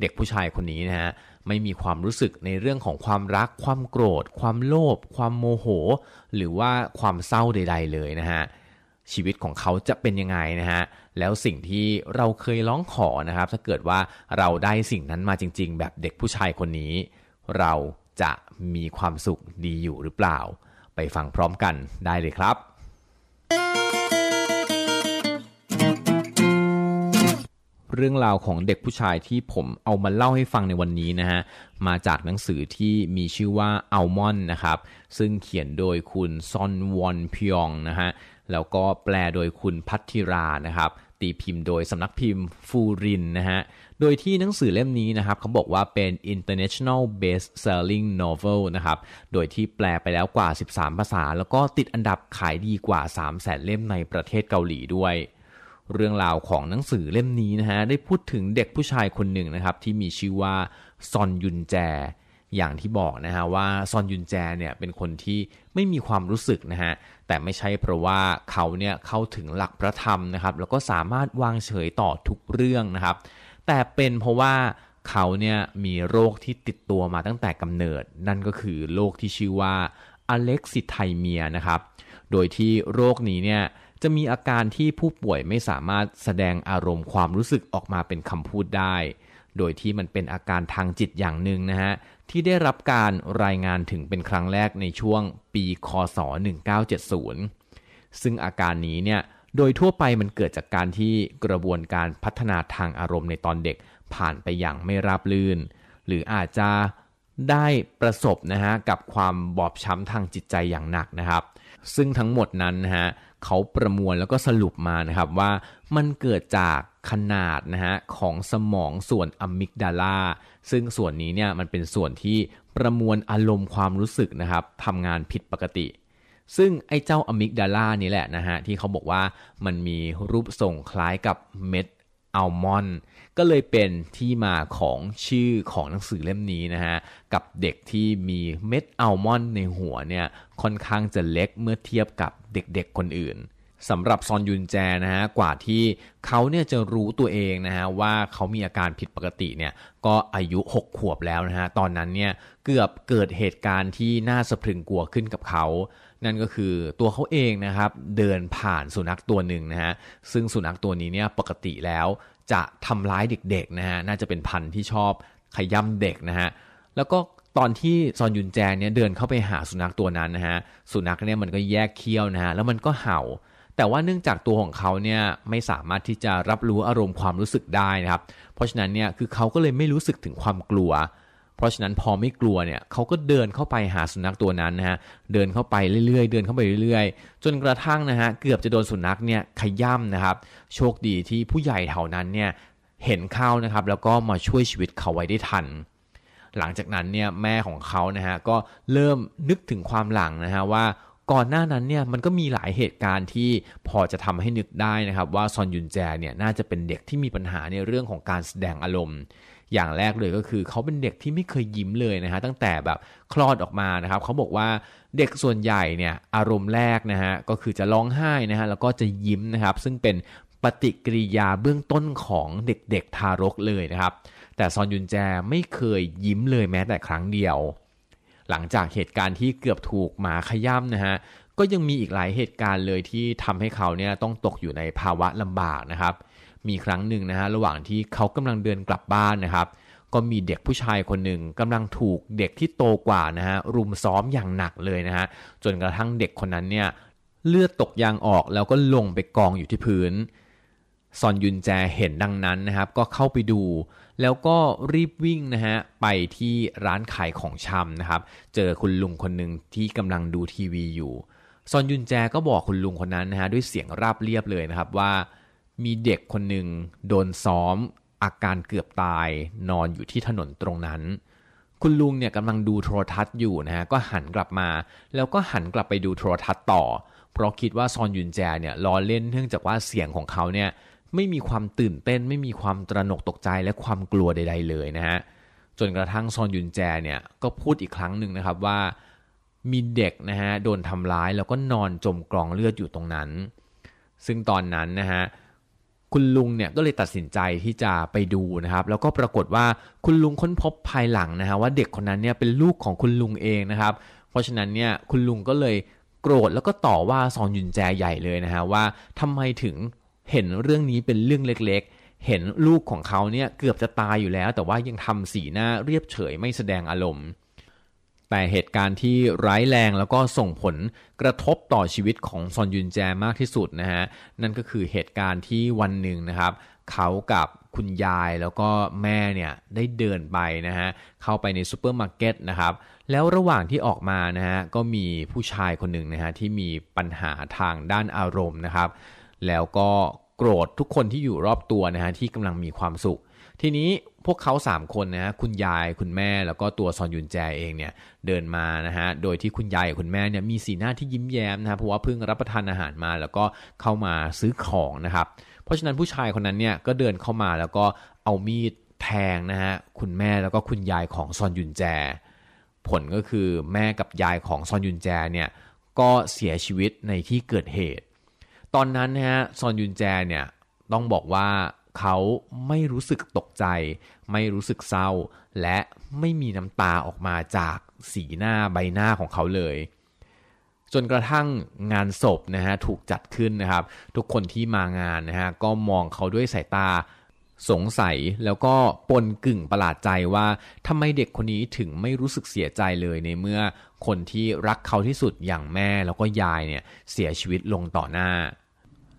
เด็กผู้ชายคนนี้นะฮะไม่มีความรู้สึกในเรื่องของความรัก ความโกรธ ความโลภความโมโห หรือว่าความเศร้าใด ๆ เลยนะฮะ ชีวิตของเขาจะเป็นยังไงนะฮะแล้วสิ่งที่เราเคยร้องขอนะครับถ้าเกิดว่าเราได้สิ่งนั้นมาจริง ๆ แบบเด็กผู้ชายคนนี้ เราจะมีความสุขดีอยู่หรือเปล่า ไปฟังพร้อมกันได้เลยครับ เรื่องราวของเด็กผู้ชายที่ผมเอามาเล่าให้ฟังในวันนี้นะฮะมาจากหนังสือที่มีชื่อว่าอัลมอนนะครับซึ่งเขียนโดยคุณซอนวอนพยองนะฮะ แล้วก็แปลโดยคุณพัทธิรานะครับ ตีพิมพ์โดยสำนักพิมพ์ฟูรินนะฮะ โดยที่หนังสือเล่มนี้นะครับเขาบอกว่าเป็น international best selling novel นะครับ โดยที่แปลไปแล้วกว่า 13 ภาษา แล้วก็ติดอันดับขายดีกว่า 3 0 0แสนเล่มในประเทศเกาหลีด้วยเรื่องราวของหนังสือเล่มนี้นะฮะได้พูดถึงเด็กผู้ชายคนหนึ่งนะครับที่มีชื่อว่าซอนยุนแจ อย่างที่บอกนะฮะว่าซอนยุนแจเนี่ยเป็นคนที่ไม่มีความรู้สึกนะฮะ แต่ไม่ใช่เพราะว่าเขาเนี่ยเข้าถึงหลักพระธรรมนะครับ แล้วก็สามารถวางเฉยต่อทุกเรื่องนะครับ แต่เป็นเพราะว่าเขาเนี่ยมีโรคที่ติดตัวมาตั้งแต่กำเนิด นั่นก็คือโรคที่ชื่อว่าอเล็กซิไทเมียนะครับ โดยที่โรคนี้เนี่ยจะมีอาการที่ผู้ป่วยไม่สามารถแสดงอารมณ์ความรู้สึกออกมาเป็นคำพูดได้ โดยที่มันเป็นอาการทางจิตอย่างหนึ่งนะฮะ ที่ได้รับการรายงานถึงเป็นครั้งแรกในช่วงปี คศ 1970 ซึ่งอาการนี้เนี่ยโดยทั่วไปมันเกิดจากการที่กระบวนการพัฒนาทางอารมณ์ในตอนเด็กผ่านไปอย่างไม่ราบรื่น หรืออาจจะได้ประสบนะฮะกับความบอบช้ำทางจิตใจอย่างหนักนะครับ ซึ่งทั้งหมดนั้นนะฮะเขาประมวลแล้วก็สรุปมานะครับว่ามันเกิดจาก ขนาดนะฮะของสมองส่วนอะมิกดาลาซึ่งส่วนนี้เนี่ยมันเป็นส่วนที่ประมวลอารมณ์ความรู้สึกนะครับทำงานผิดปกติ ซึ่งไอ้เจ้าอะมิกดาลานี่แหละนะฮะที่เขาบอกว่ามันมีรูปทรงคล้ายกับเม็ดอัลมอนด์ก็เลยเป็นที่มาของชื่อของหนังสือเล่มนี้นะฮะกับเด็กที่มีเม็ดอัลมอนด์ในหัวเนี่ยค่อนข้างจะเล็กเมื่อเทียบกับเด็กๆคนอื่น สำหรับซอนยุนแจนะฮะกว่าที่เขาเนี่ยจะรู้ตัวเองนะฮะว่าเขามีอาการผิดปกติเนี่ยก็อายุ 6 ขวบแล้วนะฮะตอนนั้นเนี่ยเกือบเกิดเหตุการณ์ที่น่าสะพรึงกลัวขึ้นกับเขา นั่นก็คือตัวเขาเองนะครับเดินผ่านสุนัขตัวหนึ่งนะฮะซึ่งสุนัขตัวนี้เนี่ยปกติแล้วจะทำร้ายเด็กๆนะฮะน่าจะเป็นพันธุ์ที่ชอบขย่ำเด็กนะฮะแล้วก็ตอนที่ซอนยุนแจเนี่ยเดินเข้าไปหาสุนัขตัวนั้นนะฮะสุนัขเนี่ยมันก็แยกเคี้ยวนะฮะแล้วมันก็เห่า แต่ว่าเนื่องจากตัวของเขาเนี่ยไม่สามารถที่จะรับรู้อารมณ์ความรู้สึกได้นะครับ เพราะฉะนั้นเนี่ยคือเขาก็เลยไม่รู้สึกถึงความกลัว เพราะฉะนั้นพอไม่กลัวเนี่ยเขาก็เดินเข้าไปหาสุนัขตัวนั้นนะฮะเดินเข้าไปเรื่อยๆ เดินเข้าไปเรื่อยๆ จนกระทั่งนะฮะเกือบจะโดนสุนัขเนี่ยขย่ำนะครับ โชคดีที่ผู้ใหญ่แถวนั้นเนี่ยเห็นเข้านะครับแล้วก็มาช่วยชีวิตเขาไว้ได้ทันหลังจากนั้นเนี่ยแม่ของเขานะฮะก็เริ่มนึกถึงความหลังนะฮะว่า ก่อนหน้านั้นเนี่ยมันก็มีหลายเหตุการณ์ที่พอจะทำให้นึกได้นะครับว่าซอนยุนแจเนี่ยน่าจะเป็นเด็กที่มีปัญหาในเรื่องของการแสดงอารมณ์อย่างแรกเลยก็คือเขาเป็นเด็กที่ไม่เคยยิ้มเลยนะฮะตั้งแต่แบบคลอดออกมานะครับเขาบอกว่าเด็กส่วนใหญ่เนี่ยอารมณ์แรกนะฮะก็คือจะร้องไห้นะฮะแล้วก็จะยิ้มนะครับซึ่งเป็นปฏิกิริยาเบื้องต้นของเด็กๆทารกเลยนะครับแต่ซอนยุนแจไม่เคยยิ้มเลยแม้แต่ครั้งเดียว หลังจากเหตุการณ์ที่เกือบถูกหมาขย้ำนะฮะก็ยังมีอีกหลายเหตุการณ์เลยที่ทำให้เขาเนี่ยต้องตกอยู่ในภาวะลำบากนะครับ มีครั้งหนึ่งนะฮะระหว่างที่เขากำลังเดินกลับบ้านนะครับ ก็มีเด็กผู้ชายคนหนึ่งกำลังถูกเด็กที่โตกว่านะฮะรุมซ้อมอย่างหนักเลยนะฮะจนกระทั่งเด็กคนนั้นเนี่ยเลือดตกยางออกแล้วก็ลงไปกองอยู่ที่พื้นซอนยุนแจเห็นดังนั้นนะครับ ก็เข้าไปดู แล้วก็รีบวิ่งนะฮะไปที่ร้านขายของชำนะครับ เจอคุณลุงคนหนึ่งที่กำลังดูทีวีอยู่ ซอนยุนแจก็บอกคุณลุงคนนั้นนะฮะด้วยเสียงราบเรียบเลยนะครับว่า มีเด็กคนหนึ่งโดนซ้อม อาการเกือบตายนอนอยู่ที่ถนนตรงนั้น คุณลุงเนี่ยกำลังดูโทรทัศน์อยู่นะฮะก็หันกลับมา แล้วก็หันกลับไปดูโทรทัศน์ต่อ เพราะคิดว่าซอนยุนแจเนี่ยล้อเล่นเนื่องจากว่าเสียงของเขาเนี่ย ไม่มีความตื่นเต้น ไม่มีความตระหนกตกใจและความกลัวใด ๆ เลยนะฮะจนกระทั่งซอนยุนแจเนี่ยก็พูดอีกครั้งหนึ่งนะครับว่ามีเด็กนะฮะโดนทำร้ายแล้วก็นอนจมกองเลือดอยู่ตรงนั้น ซึ่งตอนนั้นนะฮะคุณลุงเนี่ยก็เลยตัดสินใจที่จะไปดูนะครับ แล้วก็ปรากฏว่าคุณลุงค้นพบภายหลังนะฮะว่าเด็กคนนั้นเนี่ยเป็นลูกของคุณลุงเองนะครับ เพราะฉะนั้นเนี่ยคุณลุงก็เลยโกรธแล้วก็ต่อว่าซอนยุนแจใหญ่เลยนะฮะว่าทำไมถึง เห็นเรื่องนี้เป็นเรื่องเล็กๆ เห็นลูกของเขาเนี่ยเกือบจะตายอยู่แล้ว แต่ว่ายังทำสีหน้าเรียบเฉยไม่แสดงอารมณ์ แต่เหตุการณ์ที่ร้ายแรงแล้วก็ส่งผลกระทบต่อชีวิตของซอนยุนแจมากที่สุดนะฮะนั่นก็คือเหตุการณ์ที่วันหนึ่งนะครับ เขากับคุณยายแล้วก็แม่เนี่ยได้เดินไปนะฮะเข้าไปในซูเปอร์มาร์เก็ตนะครับแล้วระหว่างที่ออกมานะฮะก็มีผู้ชายคนหนึ่งนะฮะที่มีปัญหาทางด้านอารมณ์นะครับ แล้วก็โกรธทุกคนที่อยู่รอบตัวนะฮะที่กำลังมีความสุข ทีนี้พวกเขา 3 คนนะฮะคุณยายคุณแม่แล้วก็ตัวซอนยุนแจเองเนี่ยเดินมานะฮะโดยที่คุณยายกับคุณแม่เนี่ยมีสีหน้าที่ยิ้มแย้มนะฮะเพราะว่าเพิ่งรับประทานอาหารมาแล้วก็เข้ามาซื้อของนะครับเพราะฉะนั้นผู้ชายคนนั้นเนี่ยก็เดินเข้ามาแล้วก็เอามีดแทงนะฮะคุณแม่แล้วก็คุณยายของซอนยุนแจ ผลก็คือแม่กับยายของซอนยุนแจเนี่ยก็เสียชีวิตในที่เกิดเหตุ ตอนนั้นนะฮะซอนยุนแจเนี่ยต้องบอกว่าเขาไม่รู้สึกตกใจ ไม่รู้สึกเศร้า และไม่มีน้ำตาออกมาจากสีหน้าใบหน้าของเขาเลย จนกระทั่งงานศพนะฮะถูกจัดขึ้นนะครับ ทุกคนที่มางานนะฮะก็มองเขาด้วยสายตาสงสัยแล้วก็ปนกึ่งประหลาดใจว่าทำไมเด็กคนนี้ถึงไม่รู้สึกเสียใจเลยในเมื่อคนที่รักเขาที่สุดอย่างแม่แล้วก็ยายเนี่ยเสียชีวิตลงต่อหน้า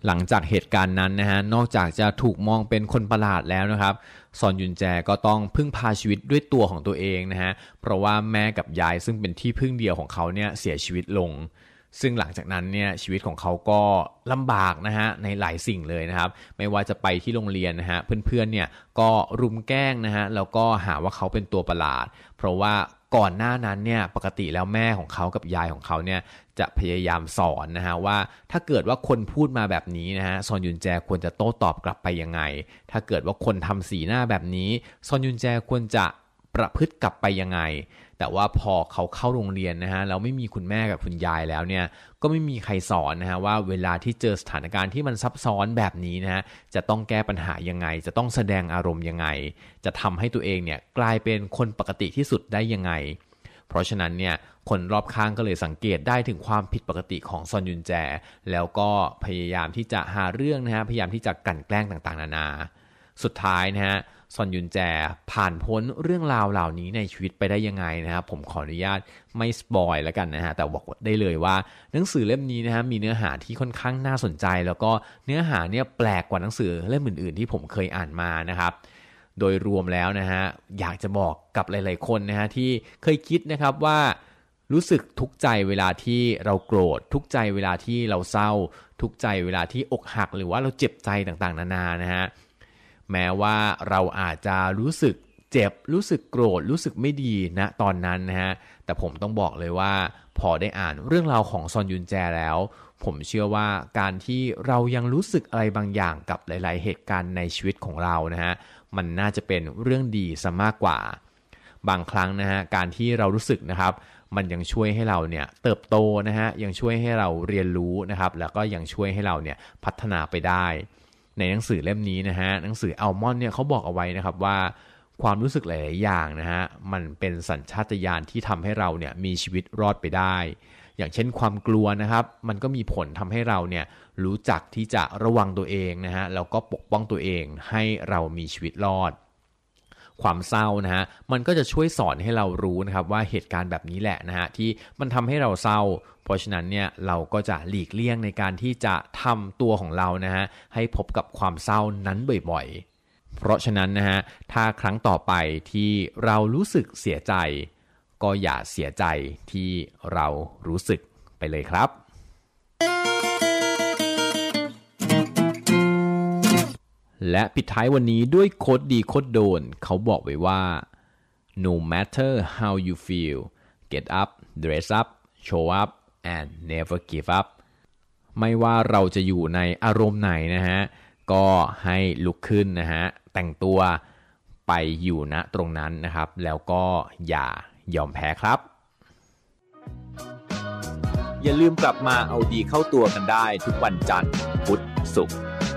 หลังจากเหตุการณ์นั้นนะฮะนอกจากจะถูกมองเป็นคนประหลาดแล้วนะครับซอนยุนแจก็ต้องพึ่งพาชีวิตด้วยตัวของตัวเองนะฮะเพราะว่าแม่กับยายซึ่งเป็นที่พึ่งเดียวของเขาเนี่ยเสียชีวิตลง ซึ่งหลังจากนั้นเนี่ยชีวิตของเขาก็ลำบากนะฮะในหลายสิ่งเลยนะครับ ไม่ว่าจะไปที่โรงเรียนนะฮะเพื่อนๆเนี่ยก็รุมแกล้งนะฮะแล้วก็หาว่าเขาเป็นตัวประหลาด เพราะว่า ก่อนหน้านั้นเนี่ยปกติแล้วแม่ของเขากับยายของเขาเนี่ยจะพยายามสอนนะฮะว่าถ้าเกิดว่าคนพูดมาแบบนี้นะฮะซอนยุนแจควรจะโต้ตอบกลับไปยังไง ถ้าเกิดว่าคนทำสีหน้าแบบนี้ซอนยุนแจควรจะประพฤติกลับไปยังไง แต่ว่าพอเขาเข้าโรงเรียนนะฮะแล้วไม่มีคุณแม่กับคุณยายแล้วเนี่ยก็ไม่มีใครสอนนะฮะว่าเวลาที่เจอสถานการณ์ที่มันซับซ้อนแบบนี้นะฮะจะต้องแก้ปัญหายังไง จะต้องแสดงอารมณ์ยังไง จะทำให้ตัวเองเนี่ยกลายเป็นคนปกติที่สุดได้ยังไง เพราะฉะนั้นเนี่ยคนรอบข้างก็เลยสังเกตได้ถึงความผิดปกติของซอนยุนแจ แล้วก็พยายามที่จะหาเรื่องนะฮะพยายามที่จะกลั่นแกล้งต่างๆ นานา สุดท้ายนะฮะ ซอนยุนแจผ่านพ้นเรื่องราวเหล่านี้ในชีวิตไปได้ยังไงนะครับผมขออนุญาตไม่สปอยแล้วกันนะฮะแต่บอกได้เลยว่าหนังสือเล่มนี้นะฮะมีเนื้อหาที่ค่อนข้างน่าสนใจ แล้วก็เนื้อหาเนี่ยแปลกกว่าหนังสือเล่มอื่นๆที่ผมเคยอ่านมานะครับโดยรวมแล้วนะฮะอยากจะบอกกับหลาย ๆ คนนะฮะที่เคยคิดนะครับว่ารู้สึกทุกข์ใจเวลาที่เราโกรธ ทุกข์ใจเวลาที่เราเศร้า ทุกข์ใจเวลาที่อกหัก หรือว่าเราเจ็บใจต่างๆ นานานะฮะ แม้ว่าเราอาจจะรู้สึกเจ็บรู้สึกโกรธรู้สึกไม่ดีนะตอนนั้นนะฮะแต่ผมต้องบอกเลยว่า พอได้อ่านเรื่องราวของซอนยุนแจแล้ว ผมเชื่อว่าการที่เรายังรู้สึกอะไรบางอย่างกับหลาย ๆ เหตุการณ์ในชีวิตของเรานะฮะมันน่าจะเป็นเรื่องดีซะมากกว่า บางครั้งนะฮะการที่เรารู้สึกนะครับ มันยังช่วยให้เราเนี่ยเติบโตนะฮะยังช่วยให้เราเรียนรู้นะครับ แล้วก็ยังช่วยให้เราเนี่ยพัฒนาไปได้ ในหนังสือเล่มนี้นะฮะหนังสืออัลมอนเนี่ยเขาบอกเอาไว้นะครับว่าความรู้สึกหลาย ๆ อย่างนะฮะมันเป็นสัญชาตญาณที่ทำให้เราเนี่ยมีชีวิตรอดไปได้ อย่างเช่นความกลัวนะครับ มันก็มีผลทำให้เราเนี่ยรู้จักที่จะระวังตัวเองนะฮะแล้วก็ปกป้องตัวเองให้เรามีชีวิตรอด ความเศร้านะฮะมันก็จะช่วยสอนให้เรารู้นะครับว่าเหตุการณ์แบบนี้แหละนะฮะที่มันทำให้เราเศร้า เพราะฉะนั้นเนี่ยเราก็จะหลีกเลี่ยงในการที่จะทำตัวของเรานะฮะให้พบกับความเศร้านั้นบ่อยๆ เพราะฉะนั้นนะฮะถ้าครั้งต่อไปที่เรารู้สึกเสียใจ ก็อย่าเสียใจที่เรารู้สึกไปเลยครับ และปิดท้ายวันนี้ด้วยโคดดีโคดโดน เขาบอกไว้ว่า no matter how you feel get up dress up show up and never give up ไม่ว่าเราจะอยู่ในอารมณ์ไหนนะฮะ ก็ให้ลุกขึ้นนะฮะ แต่งตัวไปอยู่ณตรงนั้นนะครับ แล้วก็อย่ายอมแพ้ครับ อย่าลืมกลับมาเอาดีเข้าตัวกันได้ทุกวันจันทร์ พุธศุกร์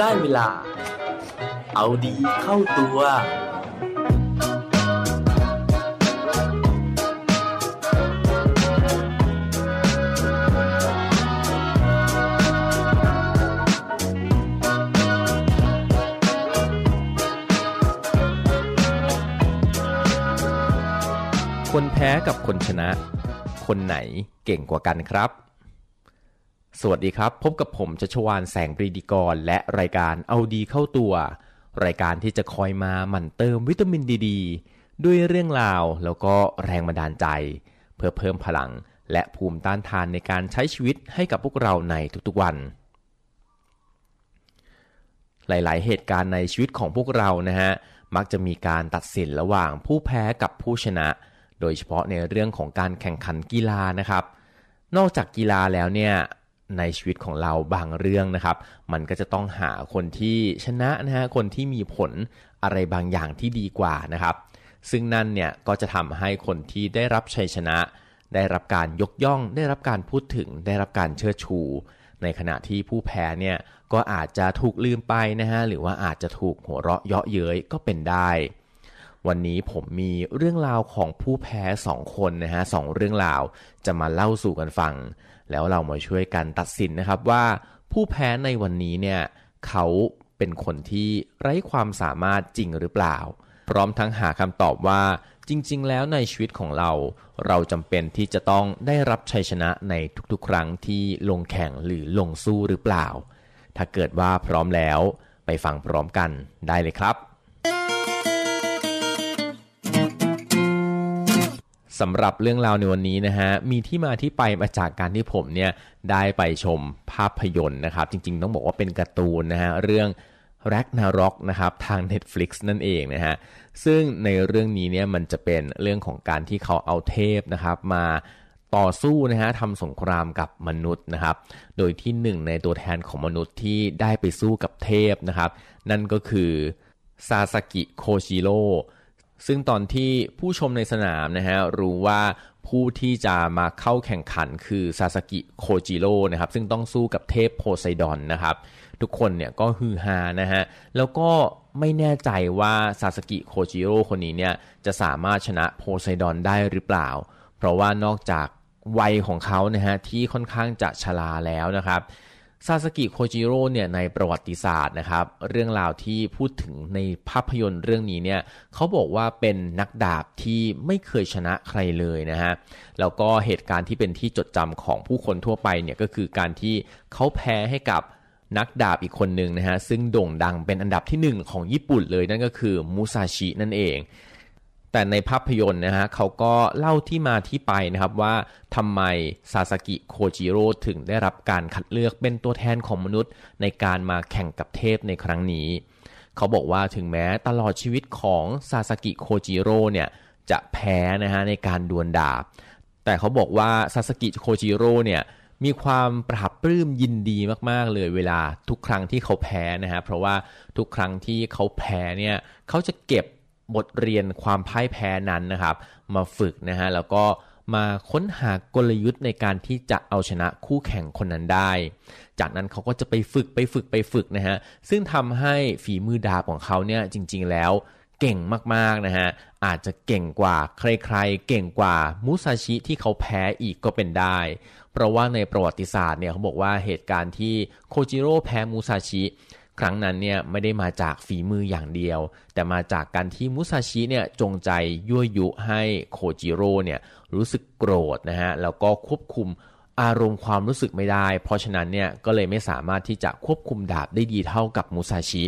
ได้เวลา เอาดีเข้าตัว คนแพ้กับคนชนะ คนไหนเก่งกว่ากันครับ สวัสดีครับ พบกับผมชัชวานแสงปรีดีกร และรายการเอาดีเข้าตัว รายการที่จะคอยมาหมั่นเติมวิตามินดีดด้วยเรื่องราวแล้วก็แรงบันดาลใจ เพื่อเพิ่มพลัง และภูมิต้านทานในการใช้ชีวิตให้กับพวกเราในทุกๆวัน หลายๆ เหตุการณ์ในชีวิตของพวกเรานะฮะมักจะมีการตัดสินระหว่างผู้แพ้กับผู้ชนะ โดยเฉพาะในเรื่องของการแข่งขันกีฬานะครับ นอกจากกีฬาแล้วเนี่ย ในชีวิตของเราบางเรื่องนะครับ มันก็จะต้องหาคนที่ชนะนะฮะคนที่มีผลอะไรบางอย่างที่ดีกว่านะครับ ซึ่งนั่นเนี่ยก็จะทำให้คนที่ได้รับชัยชนะ ได้รับการยกย่อง ได้รับการพูดถึง ได้รับการเชิดชู ในขณะที่ผู้แพ้เนี่ยก็อาจจะถูกลืมไปนะฮะหรือว่าอาจจะถูกหัวเราะเยาะเย้ยก็เป็นได้ วันนี้ผมมีเรื่องราวของผู้แพ้สองคนนะฮะสองเรื่องราวจะมาเล่าสู่กันฟัง แล้วเรามาช่วยกันตัดสินนะครับว่า ผู้แพ้ในวันนี้เนี่ยเขาเป็นคนที่ไร้ความสามารถจริงหรือเปล่า พร้อมทั้งหาคำตอบว่าจริง ๆ แล้วในชีวิตของเรา เราจำเป็นที่จะต้องได้รับชัยชนะในทุกๆ ครั้งที่ลงแข่งหรือลงสู้หรือเปล่า ถ้าเกิดว่าพร้อมแล้วไปฟังพร้อมกันได้เลยครับ สำหรับเรื่องราวในวันนี้นะฮะมีที่มาที่ไปมาจากการที่ผมเนี่ยได้ไปชมภาพยนตร์นะครับ จริงๆ ต้องบอกว่าเป็นการ์ตูนนะฮะเรื่อง Ragnarok นะครับทาง Netflix นั่นเองนะฮะซึ่งในเรื่องนี้เนี่ยมันจะเป็นเรื่องของการที่เขาเอาเทพนะครับมาต่อสู้นะฮะทำสงครามกับมนุษย์นะครับ โดยที่หนึ่งในตัวแทนของมนุษย์ที่ได้ไปสู้กับเทพนะครับ นั่นก็คือซาซากิโคจิโร่ ซึ่งตอนที่ผู้ชมในสนามนะฮะรู้ว่าผู้ที่จะมาเข้าแข่งขันคือซาซากิโคจิโร่นะครับซึ่งต้องสู้กับเทพโพไซดอนนะครับ ทุกคนเนี่ยก็ฮือฮานะฮะแล้วก็ไม่แน่ใจว่าซาซากิโคจิโร่คนนี้เนี่ยจะสามารถชนะโพไซดอนได้หรือเปล่า เพราะว่านอกจากวัยของเขานะฮะที่ค่อนข้างจะชราแล้วนะครับ ซาสกิโคจิโร่เนี่ยในประวัติศาสตร์นะครับ เรื่องราวที่พูดถึงในภาพยนตร์เรื่องนี้เนี่ยเขาบอกว่าเป็นนักดาบที่ไม่เคยชนะใครเลยนะฮะแล้วก็เหตุการณ์ที่เป็นที่จดจำของผู้คนทั่วไปเนี่ยก็คือการที่เขาแพ้ให้กับนักดาบอีกคนหนึ่งนะฮะซึ่งโด่งดังเป็นอันดับที่หนึ่งของญี่ปุ่นเลยนั่นก็คือมูซาชินั่นเอง แต่ในภาพยนตร์นะฮะเขาก็เล่าที่มาที่ไปนะครับว่าทำไมซาซากิโคจิโร่ถึงได้รับการคัดเลือกเป็นตัวแทนของมนุษย์ ในการมาแข่งกับเทพในครั้งนี้ เขาบอกว่าถึงแม้ตลอดชีวิตของซาซากิโคจิโร่เนี่ยจะแพ้นะฮะในการดวลดาบ แต่เขาบอกว่าซาซากิโคจิโร่เนี่ยมีความปลาบปลื้มยินดีมาก ๆ เลยเวลาทุกครั้งที่เขาแพ้นะฮะเพราะว่าทุกครั้งที่เขาแพ้เนี่ยเขาจะเก็บ บทเรียนความพ่ายแพ้นั้นนะครับ มาฝึกนะฮะแล้วก็มาค้นหากลยุทธ์ในการที่จะเอาชนะคู่แข่งคนนั้นได้ จากนั้นเขาก็จะไปฝึกไปฝึกไปฝึกนะฮะ ซึ่งทำให้ฝีมือดาบของเขาเนี่ยจริง ๆ แล้วเก่งมากๆนะฮะ อาจจะเก่งกว่าใครๆ เก่งกว่ามุซาชิที่เขาแพ้อีกก็เป็นได้ เพราะว่าในประวัติศาสตร์เนี่ยเขาบอกว่าเหตุการณ์ที่โคจิโร่แพ้มุซาชิ ครั้งนั้นเนี่ยไม่ได้มาจากฝีมืออย่างเดียว แต่มาจากการที่มุซาชิเนี่ยจงใจยั่วยุให้โคจิโร่เนี่ยรู้สึกโกรธนะฮะแล้วก็ควบคุมอารมณ์ความรู้สึกไม่ได้ เพราะฉะนั้นเนี่ยก็เลยไม่สามารถที่จะควบคุมดาบได้ดีเท่ากับมุซาชิ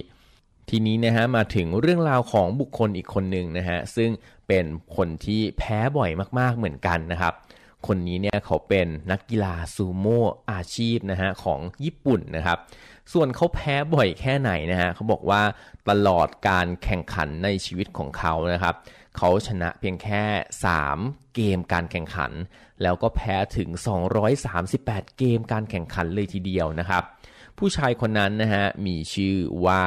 ทีนี้นะฮะมาถึงเรื่องราวของบุคคลอีกคนหนึ่งนะฮะซึ่งเป็นคนที่แพ้บ่อยมากๆเหมือนกันนะครับ คนนี้เนี่ยเขาเป็นนักกีฬาซูโม่อาชีพนะฮะของญี่ปุ่นนะครับ ส่วนเขาแพ้บ่อยแค่ไหนนะฮะเขาบอกว่าตลอดการแข่งขันในชีวิตของเขานะครับเขาชนะเพียงแค่ 3 เกมการแข่งขัน แล้วก็แพ้ถึง 238 เกมการแข่งขันเลยทีเดียวนะครับ ผู้ชายคนนั้นนะฮะมีชื่อว่า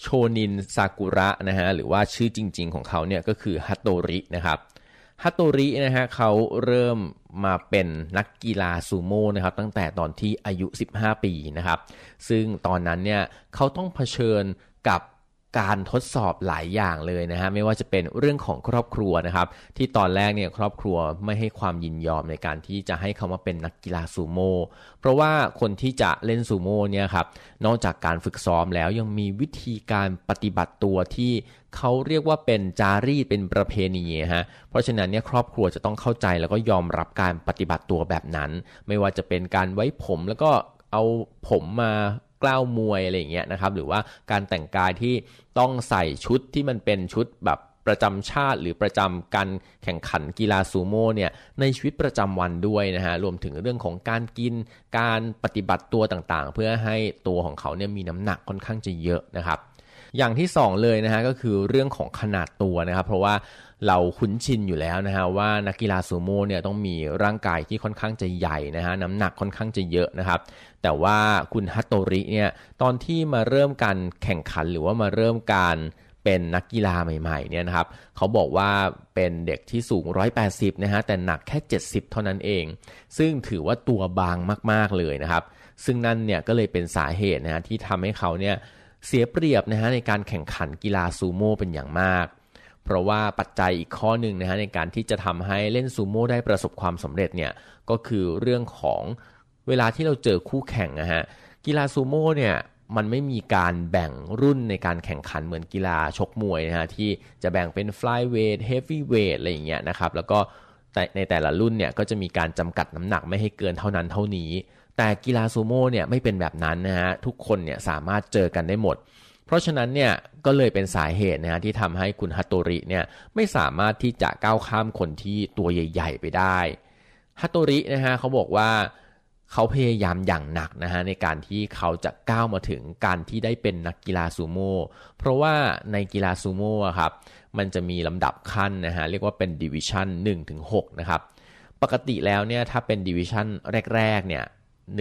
โชนินซากุระนะฮะหรือว่าชื่อจริง ๆ ของเขาเนี่ยก็คือฮัตโตรินะครับ ฮัตโตรินะฮะเขาเริ่มมาเป็นนักกีฬาซูโม่นะครับตั้งแต่ตอนที่อายุ 15 ปีนะครับ ซึ่งตอนนั้นเนี่ยเขาต้องเผชิญกับ การทดสอบหลายอย่างเลยนะฮะไม่ว่าจะเป็นเรื่องของครอบครัวนะครับ ที่ตอนแรกเนี่ยครอบครัวไม่ให้ความยินยอมในการที่จะให้เขามาเป็นนักกีฬาซูโม่เพราะว่าคนที่จะเล่นซูโม่เนี่ยครับนอกจากการฝึกซ้อมแล้วยังมีวิธีการปฏิบัติตัวที่เขาเรียกว่าเป็นจารีตเป็นประเพณีฮะ เพราะฉะนั้นเนี่ยครอบครัวจะต้องเข้าใจแล้วก็ยอมรับการปฏิบัติตัวแบบนั้น ไม่ว่าจะเป็นการไว้ผมแล้วก็เอาผมมา กล้าวมวยอะไรอย่างเงี้ยนะครับ หรือว่าการแต่งกายที่ต้องใส่ชุดที่มันเป็นชุดแบบประจำชาติหรือประจำการแข่งขันกีฬาซูโม่เนี่ยในชีวิตประจำวันด้วยนะฮะรวมถึงเรื่องของการกินการปฏิบัติตัวต่างๆ เพื่อให้ตัวของเขาเนี่ยมีน้ำหนักค่อนข้างจะเยอะนะครับ อย่างที่ 2 เลยนะฮะก็คือเรื่องของขนาดตัวนะครับ เพราะว่า เราคุ้นชินอยู่แล้วนะฮะว่านักกีฬาซูโม่เนี่ยต้องมีร่างกายที่ค่อนข้างจะใหญ่นะฮะน้ำหนักค่อนข้างจะเยอะนะครับ แต่ว่าคุณฮัตโตริเนี่ยตอนที่มาเริ่มการแข่งขันหรือว่ามาเริ่มการเป็นนักกีฬาใหม่ๆเนี่ยนะครับเขาบอกว่าเป็นเด็กที่สูง 180 นะฮะแต่หนักแค่ 70 เท่านั้นเอง ซึ่งถือว่าตัวบางมากๆเลยนะครับ ซึ่งนั่นเนี่ยก็เลยเป็นสาเหตุนะฮะที่ทำให้เขาเนี่ยเสียเปรียบนะฮะในการแข่งขันกีฬาซูโม่เป็นอย่างมาก เพราะว่าปัจจัยอีกข้อหนึ่งนะฮะในการที่จะทำให้เล่นซูโม่ได้ประสบความสำเร็จเนี่ยก็คือเรื่องของเวลาที่เราเจอคู่แข่งนะฮะกีฬาซูโม่เนี่ยมันไม่มีการแบ่งรุ่นในการแข่งขันเหมือนกีฬาชกมวยนะฮะที่จะแบ่งเป็น flyweight heavyweight อะไรอย่างเงี้ยนะครับแล้วก็ในแต่ละรุ่นเนี่ยก็จะมีการจำกัดน้ำหนักไม่ให้เกินเท่านั้นเท่านี้ แต่กีฬาซูโม่เนี่ยไม่เป็นแบบนั้นนะฮะทุกคนเนี่ยสามารถเจอกันได้หมด เพราะฉะนั้นเนี่ย ก็เลยเป็นสาเหตุนะฮะที่ทำให้คุณฮัตโตริเนี่ยไม่สามารถที่จะก้าวข้ามคนที่ตัวใหญ่ ๆ ไปได้ฮัตโตรินะฮะเขาบอกว่าเขาพยายามอย่างหนักนะฮะในการที่เขาจะก้าวมาถึงการที่ได้เป็นนักกีฬาซูโม่เพราะว่าในกีฬาซูโม่ครับมันจะมีลำดับขั้นนะฮะเรียกว่าเป็น division 1-6นะครับปกติแล้วเนี่ยถ้าเป็นดิวิชั่นแรกๆเนี่ย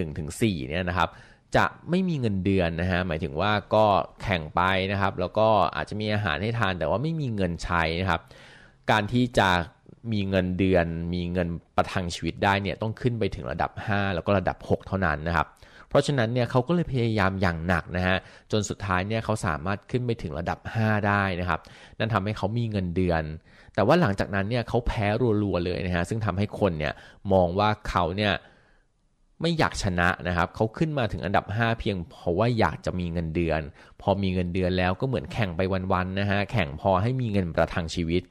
1-4เนี่ยนะครับ จะไม่มีเงินเดือนนะฮะหมายถึงว่าก็แข่งไปนะครับ แล้วก็อาจจะมีอาหารให้ทานแต่ว่าไม่มีเงินใช้นะครับ การที่จะมีเงินเดือน มีเงินประทังชีวิตได้เนี่ยต้องขึ้นไปถึงระดับ 5 แล้วก็ระดับ 6 เท่านั้นนะครับ เพราะฉะนั้นเนี่ยเขาก็เลยพยายามอย่างหนักนะฮะจนสุดท้ายเนี่ยเขาสามารถขึ้นไปถึงระดับ 5 ได้นะครับ นั่นทำให้เขามีเงินเดือน แต่ว่าหลังจากนั้นเนี่ยเขาแพ้รัวๆเลยนะฮะซึ่งทำให้คนเนี่ยมองว่าเขาเนี่ย ไม่อยากชนะนะครับเขาขึ้นมาถึงอันดับ 5 เพียงเพราะว่าอยากจะมีเงินเดือน พอมีเงินเดือนแล้วก็เหมือนแข่งไปวันๆนะฮะแข่งพอให้มีเงินประทังชีวิต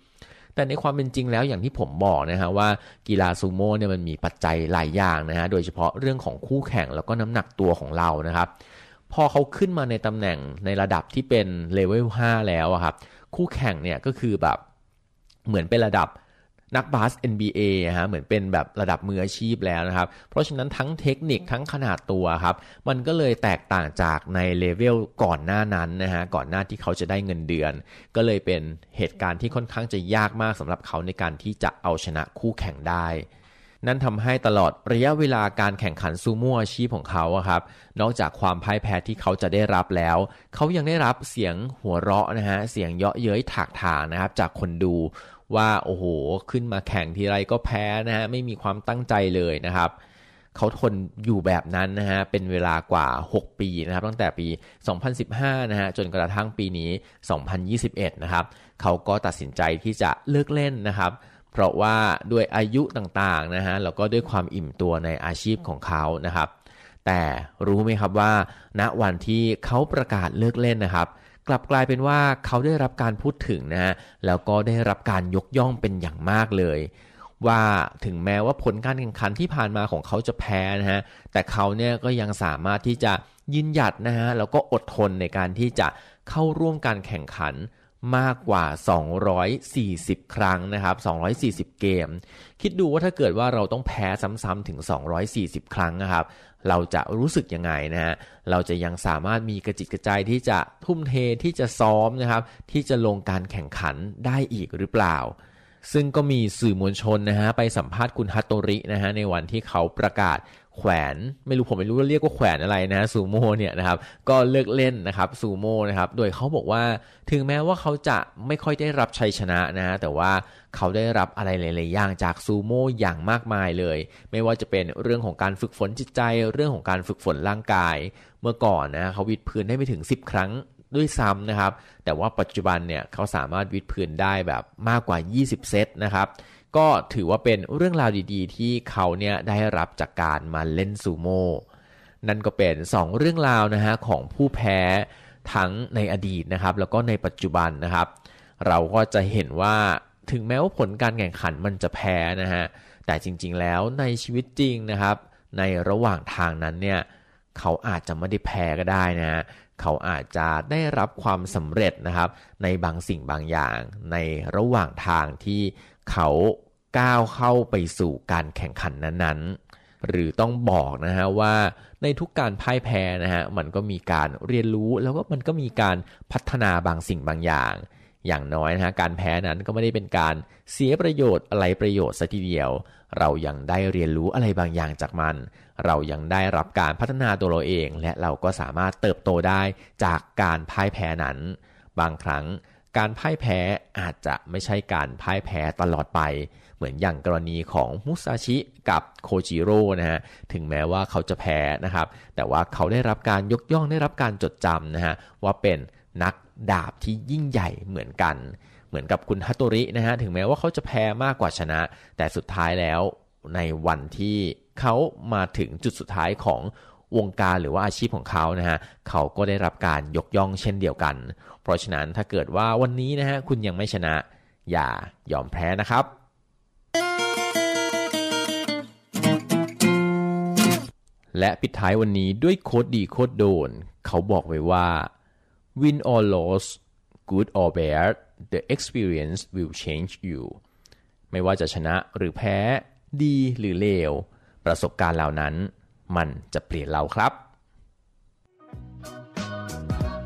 แต่ในความเป็นจริงแล้วอย่างที่ผมบอกนะฮะว่ากีฬาซูโม่เนี่ยมันมีปัจจัยหลายอย่างนะฮะโดยเฉพาะเรื่องของคู่แข่งแล้วก็น้ำหนักตัวของเรานะครับพอเขาขึ้นมาในตำแหน่งในระดับที่เป็นเลเวล5แล้วอะครับคู่แข่งเนี่ยก็คือแบบเหมือนเป็นระดับ นักบาส NBA ฮะเหมือนเป็นแบบระดับมืออาชีพแล้วนะครับ เพราะฉะนั้นทั้งเทคนิคทั้งขนาดตัวครับ มันก็เลยแตกต่างจากในเลเวลก่อนหน้านั้นนะฮะก่อนหน้าที่เขาจะได้เงินเดือน ก็เลยเป็นเหตุการณ์ที่ค่อนข้างจะยากมากสำหรับเขาในการที่จะเอาชนะคู่แข่งได้นั่นทำให้ตลอดระยะเวลาการแข่งขันซูโม่อาชีพของเขาครับ นอกจากความพ่ายแพ้ที่เขาจะได้รับแล้ว เขายังได้รับเสียงหัวเราะนะฮะ เสียงเยาะเย้ยถากถางนะครับจากคนดู ว่าโอ้โหขึ้นมาแข่งทีไรก็แพ้นะฮะไม่มีความตั้งใจเลยนะครับเขาทนอยู่แบบนั้นนะฮะเป็นเวลากว่า 6 ปีนะครับตั้งแต่ปี 2015 นะฮะจนกระทั่งปีนี้ 2021 นะครับเขาก็ตัดสินใจที่จะเลิกเล่นนะครับเพราะว่าด้วยอายุต่างๆนะฮะแล้วก็ด้วยความอิ่มตัวในอาชีพของเขานะครับ แต่รู้ไหมครับว่า ณวันที่เขาประกาศเลิกเล่นนะครับ กลับกลายเป็นว่าเขาได้รับการพูดถึงนะฮะแล้วก็ได้รับการยกย่องเป็นอย่างมากเลย ว่าถึงแม้ว่าผลการแข่งขันที่ผ่านมาของเขาจะแพ้นะฮะแต่เขาเนี่ยก็ยังสามารถที่จะยืนหยัดนะฮะแล้วก็อดทนในการที่จะเข้าร่วมการแข่งขัน มากกว่า 240 ครั้งนะครับ 240 เกม คิดดูว่าถ้าเกิดว่าเราต้องแพ้ซ้ำๆถึง 240 ครั้งนะครับ เราจะรู้สึกยังไงนะฮะ เราจะยังสามารถมีกระจิตกระใจที่จะทุ่มเทที่จะซ้อมนะครับ ที่จะลงการแข่งขันได้อีกหรือเปล่า ซึ่งก็มีสื่อมวลชนนะฮะไปสัมภาษณ์คุณฮัตโตรินะฮะในวันที่เขาประกาศ แขวนไม่รู้ผมไม่รู้ว่าเรียกว่าแขวนอะไรนะซูโม่เนี่ยนะครับก็เลิกเล่นนะครับซูโม่นะครับโดยเขาบอกว่าถึงแม้ว่าเขาจะไม่ค่อยได้รับชัยชนะนะฮะแต่ว่าเขาได้รับอะไรหลายๆอย่างจากซูโม่อย่างมากมายเลย ไม่ว่าจะเป็นเรื่องของการฝึกฝนจิตใจ เรื่องของการฝึกฝนร่างกาย เมื่อก่อนนะเขาวิดพื้นได้ไม่ถึง 10 ครั้งด้วยซ้ำนะครับ แต่ว่าปัจจุบันเนี่ยเขาสามารถวิดพื้นได้แบบมากกว่า 20 เซตนะครับ ก็ถือว่าเป็นเรื่องราวดีๆ ที่เขาเนี่ยได้รับจากการมาเล่นซูโม่นั่นก็เป็น 2 เรื่องราวนะฮะของผู้แพ้ทั้งในอดีตนะครับ แล้วก็ในปัจจุบันนะครับ เราก็จะเห็นว่าถึงแม้ว่าผลการแข่งขันมันจะแพ้นะฮะแต่จริงๆแล้วในชีวิตจริงนะครับ ในระหว่างทางนั้นเนี่ยเขาอาจจะไม่ได้แพ้ก็ได้นะฮะเขาอาจจะได้รับความสำเร็จนะครับ ในบางสิ่งบางอย่าง ในระหว่างทางที่ เขาก้าวเข้าไปสู่การแข่งขันนั้นๆ หรือต้องบอกนะฮะว่าในทุกการพ่ายแพ้นะฮะมันก็มีการเรียนรู้แล้วก็มันก็มีการพัฒนาบางสิ่งบางอย่าง อย่างน้อยนะฮะการแพ้นั้นก็ไม่ได้เป็นการเสียประโยชน์อะไรประโยชน์สัทีเดียว เรายังได้เรียนรู้อะไรบางอย่างจากมัน เรายังได้รับการพัฒนาตัวเราเอง และเราก็สามารถเติบโตได้จากการพ่ายแพ้นั้น บางครั้ง การพ่ายแพ้อาจจะไม่ใช่การพ่ายแพ้ตลอดไป เหมือนอย่างกรณีของมุซาชิกับโคจิโร่นะฮะถึงแม้ว่าเขาจะแพ้นะครับ แต่ว่าเขาได้รับการยกย่องได้รับการจดจำนะฮะว่าเป็นนักดาบที่ยิ่งใหญ่เหมือนกัน เหมือนกับคุณฮัตโตรินะฮะถึงแม้ว่าเขาจะแพ้มากกว่าชนะ แต่สุดท้ายแล้วในวันที่เขามาถึงจุดสุดท้ายของวงการหรือว่าอาชีพของเขานะฮะเขาก็ได้รับการยกย่องเช่นเดียวกัน เพราะฉะนั้นถ้าเกิดว่าวันนี้นะฮะคุณยังไม่ชนะ อย่ายอมแพ้นะครับและปิดท้ายวันนี้ด้วยโคดดีโคดโดน เขาบอกไว้ว่า win or loss good or bad the experience will change you ไม่ว่าจะชนะหรือแพ้ ดีหรือเลว ประสบการณ์เหล่านั้น มันจะเปลี่ยนเราครับ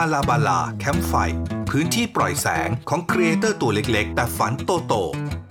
ฮาลาบาลาแคมป์ไฟ พื้นที่ปล่อยแสงของ creator ตัวเล็กๆ แต่ฝันโตๆ